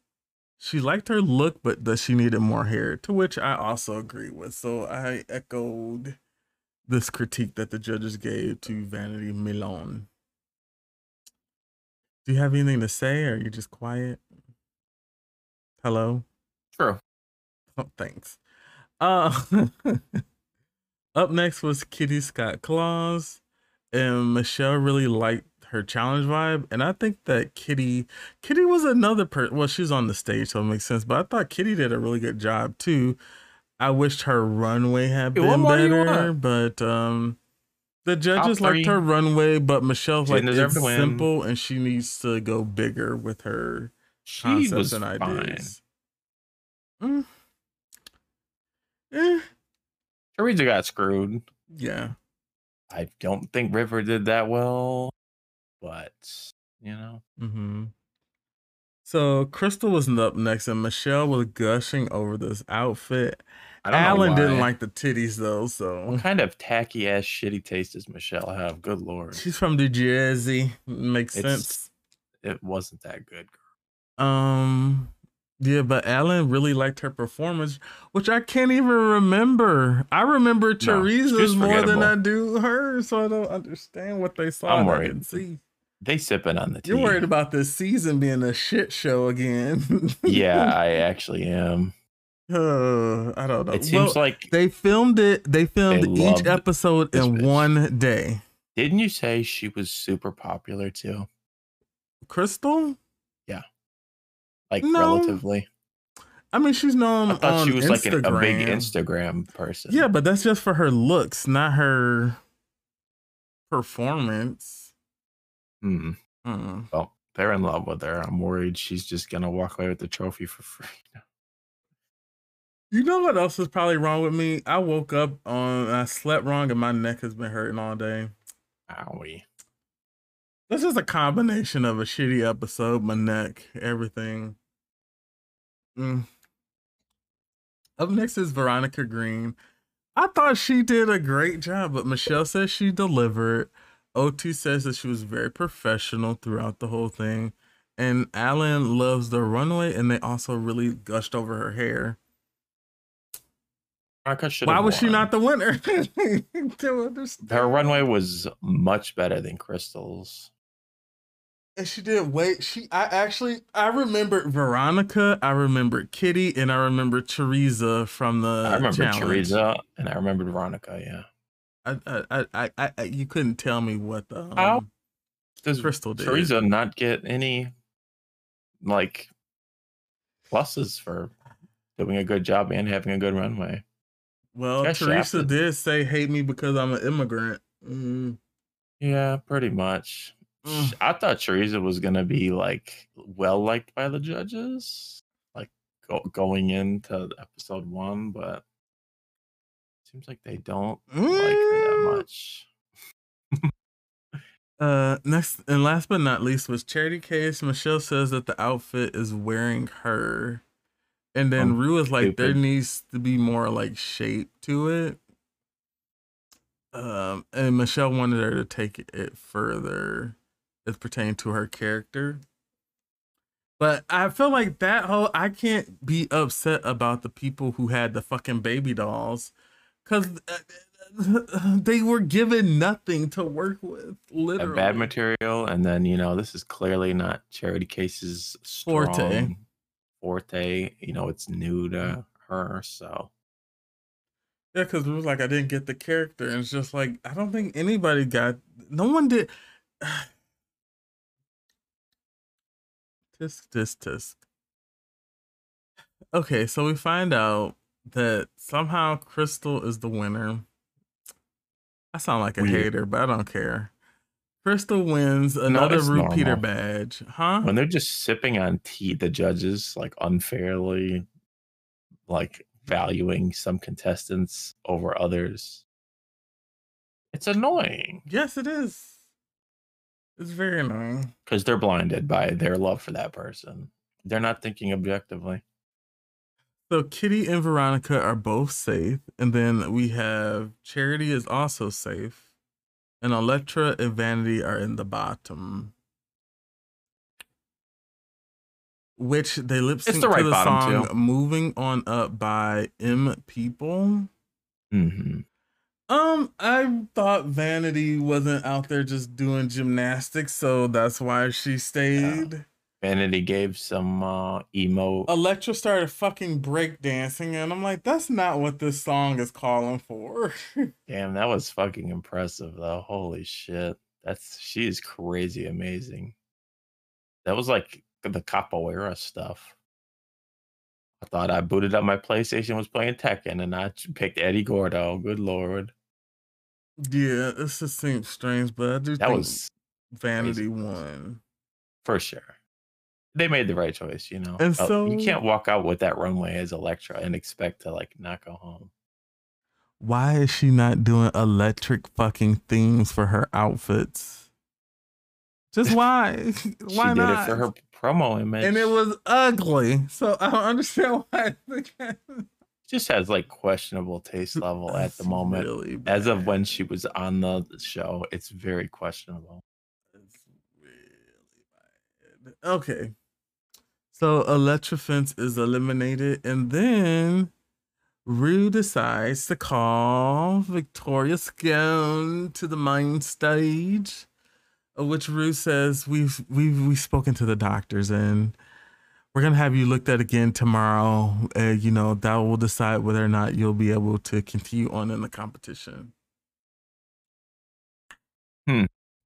she liked her look, but that she needed more hair, to which I also agree with. So I echoed this critique that the judges gave to Vanity Milan. Do you have anything to say, or are you just quiet? Hello. True. Oh, thanks. Uh, up next was Kitty Scott Claus, and Michelle really liked her challenge vibe, and I think that Kitty, Kitty was another person. Well, she's on the stage, so it makes sense. But I thought Kitty did a really good job too. I wished her runway had Hey, been more do you better, but um, the judges liked her runway, but Michelle's She like it's simple, and she needs to go bigger with her She concepts and ideas. Mm. Eh, Teresa got screwed. yeah. I don't think River did that well, but you know, Mm-hmm. So Krystal was up next, and Michelle was gushing over this outfit. I don't Alan didn't like the titties though, so What kind of tacky ass shitty taste does Michelle have? Good lord, she's from New Jersey. Makes It's- sense. it wasn't that good. Um, yeah, but Alan really liked her performance, which I can't even remember. I remember she's Teresa's more than I do her, so I don't understand what they saw. I'm that I worried. didn't see. They sipping on the tea. You're worried about this season being a shit show again. yeah, I actually am. Uh, I don't know. It seems Well, like they filmed it. They filmed They each episode in bitch. one day. didn't you say she was super popular too? Krystal? Yeah. Like No. relatively. I mean, she's known I thought she was like an, a big Instagram. Instagram person. Yeah, but that's just for her looks, not her performance. Hmm. Mm. Well, they're in love with her. I'm worried she's just gonna walk away with the trophy for free. You know what else is probably wrong with me? I woke up on, I slept wrong, and my neck has been hurting all day. Owie. This is a combination of a shitty episode, my neck, everything. Mm. Up next is Veronica Green. I thought she did a great job, but Michelle says she delivered. Oti says that she was very professional throughout the whole thing. And Alan loves the runway, and they also really gushed over her hair. Why was she not the winner? Her runway was much better than Krystal's. And she didn't wait. She I actually I remembered Veronica, I remembered Kitty, and I remember Teresa from the I remember challenge. Teresa and I remembered Veronica. Yeah, I, I, I, I, I, you couldn't tell me what the How? um, does Krystal did. Teresa not get any like pluses for doing a good job and having a good runway? Well, got Teresa shafted. did say hate me because I'm an immigrant. Mm. Yeah, pretty much. Mm. I thought Teresa was gonna be like well liked by the judges, like go, going into episode one, but seems like they don't like her that Mm. much. Uh, next and last but not least was Charity Kase. Michelle says that the outfit is wearing her, and then Um, Ru is like, there needs to be more like shape to it. Um, and Michelle wanted her to take it further as pertaining to her character. But I feel like that whole I can't be upset about the people who had the fucking baby dolls because uh, they were given nothing to work with. Literally, bad material, and then you know this is clearly not Charity Kase's strong Forte. forte. You know it's new to mm. her, so Yeah, because it was like I didn't get the character, and it's just like I don't think anybody got. No one did. tisk tisk tisk. Okay, so we find out that somehow Krystal is the winner. I sound like a Weird. hater, but I don't care. Krystal wins another it's repeater normal. badge, huh? when they're just sipping on tea, the judges like unfairly like valuing some contestants over others. It's annoying yes, it is. It's very annoying. because they're blinded by their love for that person. They're not thinking objectively. So Kitty and Veronica are both safe, and then we have Charity is also safe, and Elektra and Vanity are in the bottom. Which they lip sync the right to the song too. "Moving On Up" by M People. hmm Um, I thought Vanity wasn't out there just doing gymnastics, so that's why she stayed. Vanity gave some uh, emo. Elektra started fucking breakdancing, and I'm like, that's not what this song is calling for. Damn, that was fucking impressive though. Holy shit. That's she is crazy amazing. That was like the capoeira stuff. I thought I booted up my PlayStation was playing Tekken and I picked Eddie Gordo. Good lord. yeah, this just seems strange, but I do That think was Vanity won. for sure. They made the right choice, you know. And Uh, so- you can't walk out with that runway as Elektra and expect to like not go home. Why is she not doing electric fucking themes for her outfits? Just why? Why she why did not? it for her promo image. and it was ugly. So I don't understand why. just has like questionable taste level at the moment. really As of when she was on the show, it's very questionable. It's really bad. Okay. So Elektra Fence is eliminated, and then Ru decides to call Victoria Scone to the main stage. Which Ru says we've we've we've spoken to the doctors and we're gonna have you looked at again tomorrow. Uh, you know that will decide whether or not you'll be able to continue on in the competition.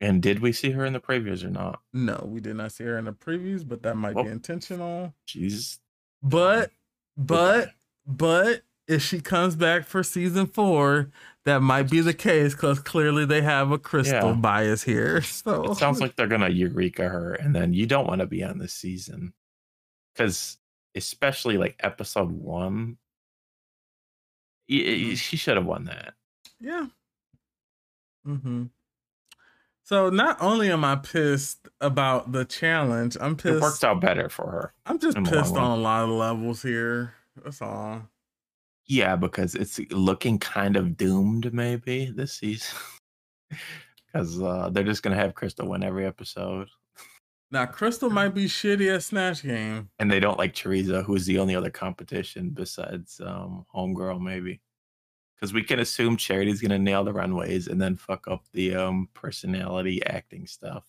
And did we see her in the previews or not? No, we did not see her in the previews, but that might Oh. be intentional. She's But but but if she comes back for season four, that might be the case because clearly they have a Krystal Yeah. bias here. So it sounds like they're gonna eureka her, and then you don't want to be on this season because, especially like episode one, Mm-hmm. she should have won that. yeah. Mm-hmm. So not only am I pissed about the challenge, I'm pissed. It worked out better for her. I'm just in the long pissed on a lot of levels here. That's all. Yeah, because it's looking kind of doomed maybe this season. Because uh, they're just gonna have Krystal win every episode, Now Krystal might be shitty at Snatch Game. and they don't like Teresa, who's the only other competition besides um, Homegirl, maybe. Because we can assume Charity's gonna nail the runways and then fuck up the um, personality acting stuff.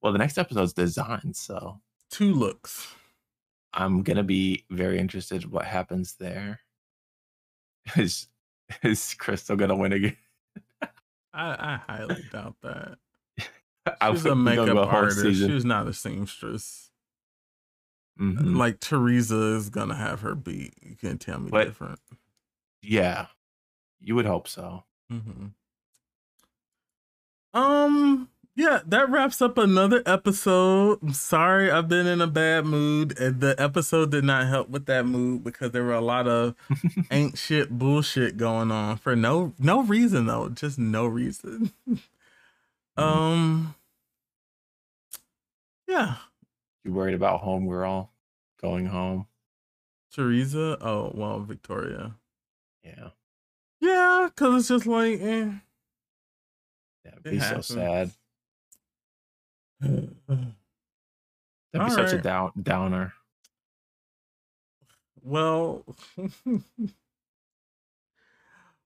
Well, the next episode's design, so Two looks. I'm gonna be very interested what happens there. Is is Krystal gonna win again? I, I highly doubt that. I She's a makeup artist. season. She's not a seamstress. Mhm. Like Teresa is gonna have her beat. You can't tell me But- different. Yeah, you would hope so. hmm Um. Yeah, that wraps up another episode. I'm sorry, I've been in a bad mood, and the episode did not help with that mood because there were a lot of ain't shit bullshit going on for no no reason though, just no reason. um. Yeah, You worried about Homegirl going home? Teresa. Oh well, Victoria. Yeah, Yeah, because it's just like, eh. that'd It be so happens. sad. That'd be All such a right. down downer. Well,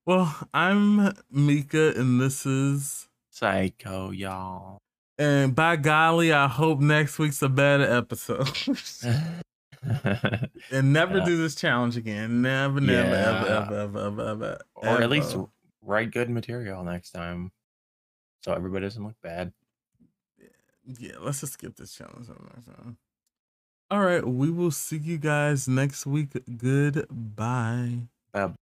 well, I'm Mika, and this is, Saiko, y'all. and by golly, I hope next week's a better episode. and never Yeah. do this challenge again. Never, never, ever, Yeah. ever, ever, ever, ever. or at least write good material next time, so everybody doesn't look bad. yeah. Let's just skip this challenge. All right, we will see you guys next week. Goodbye. Bye.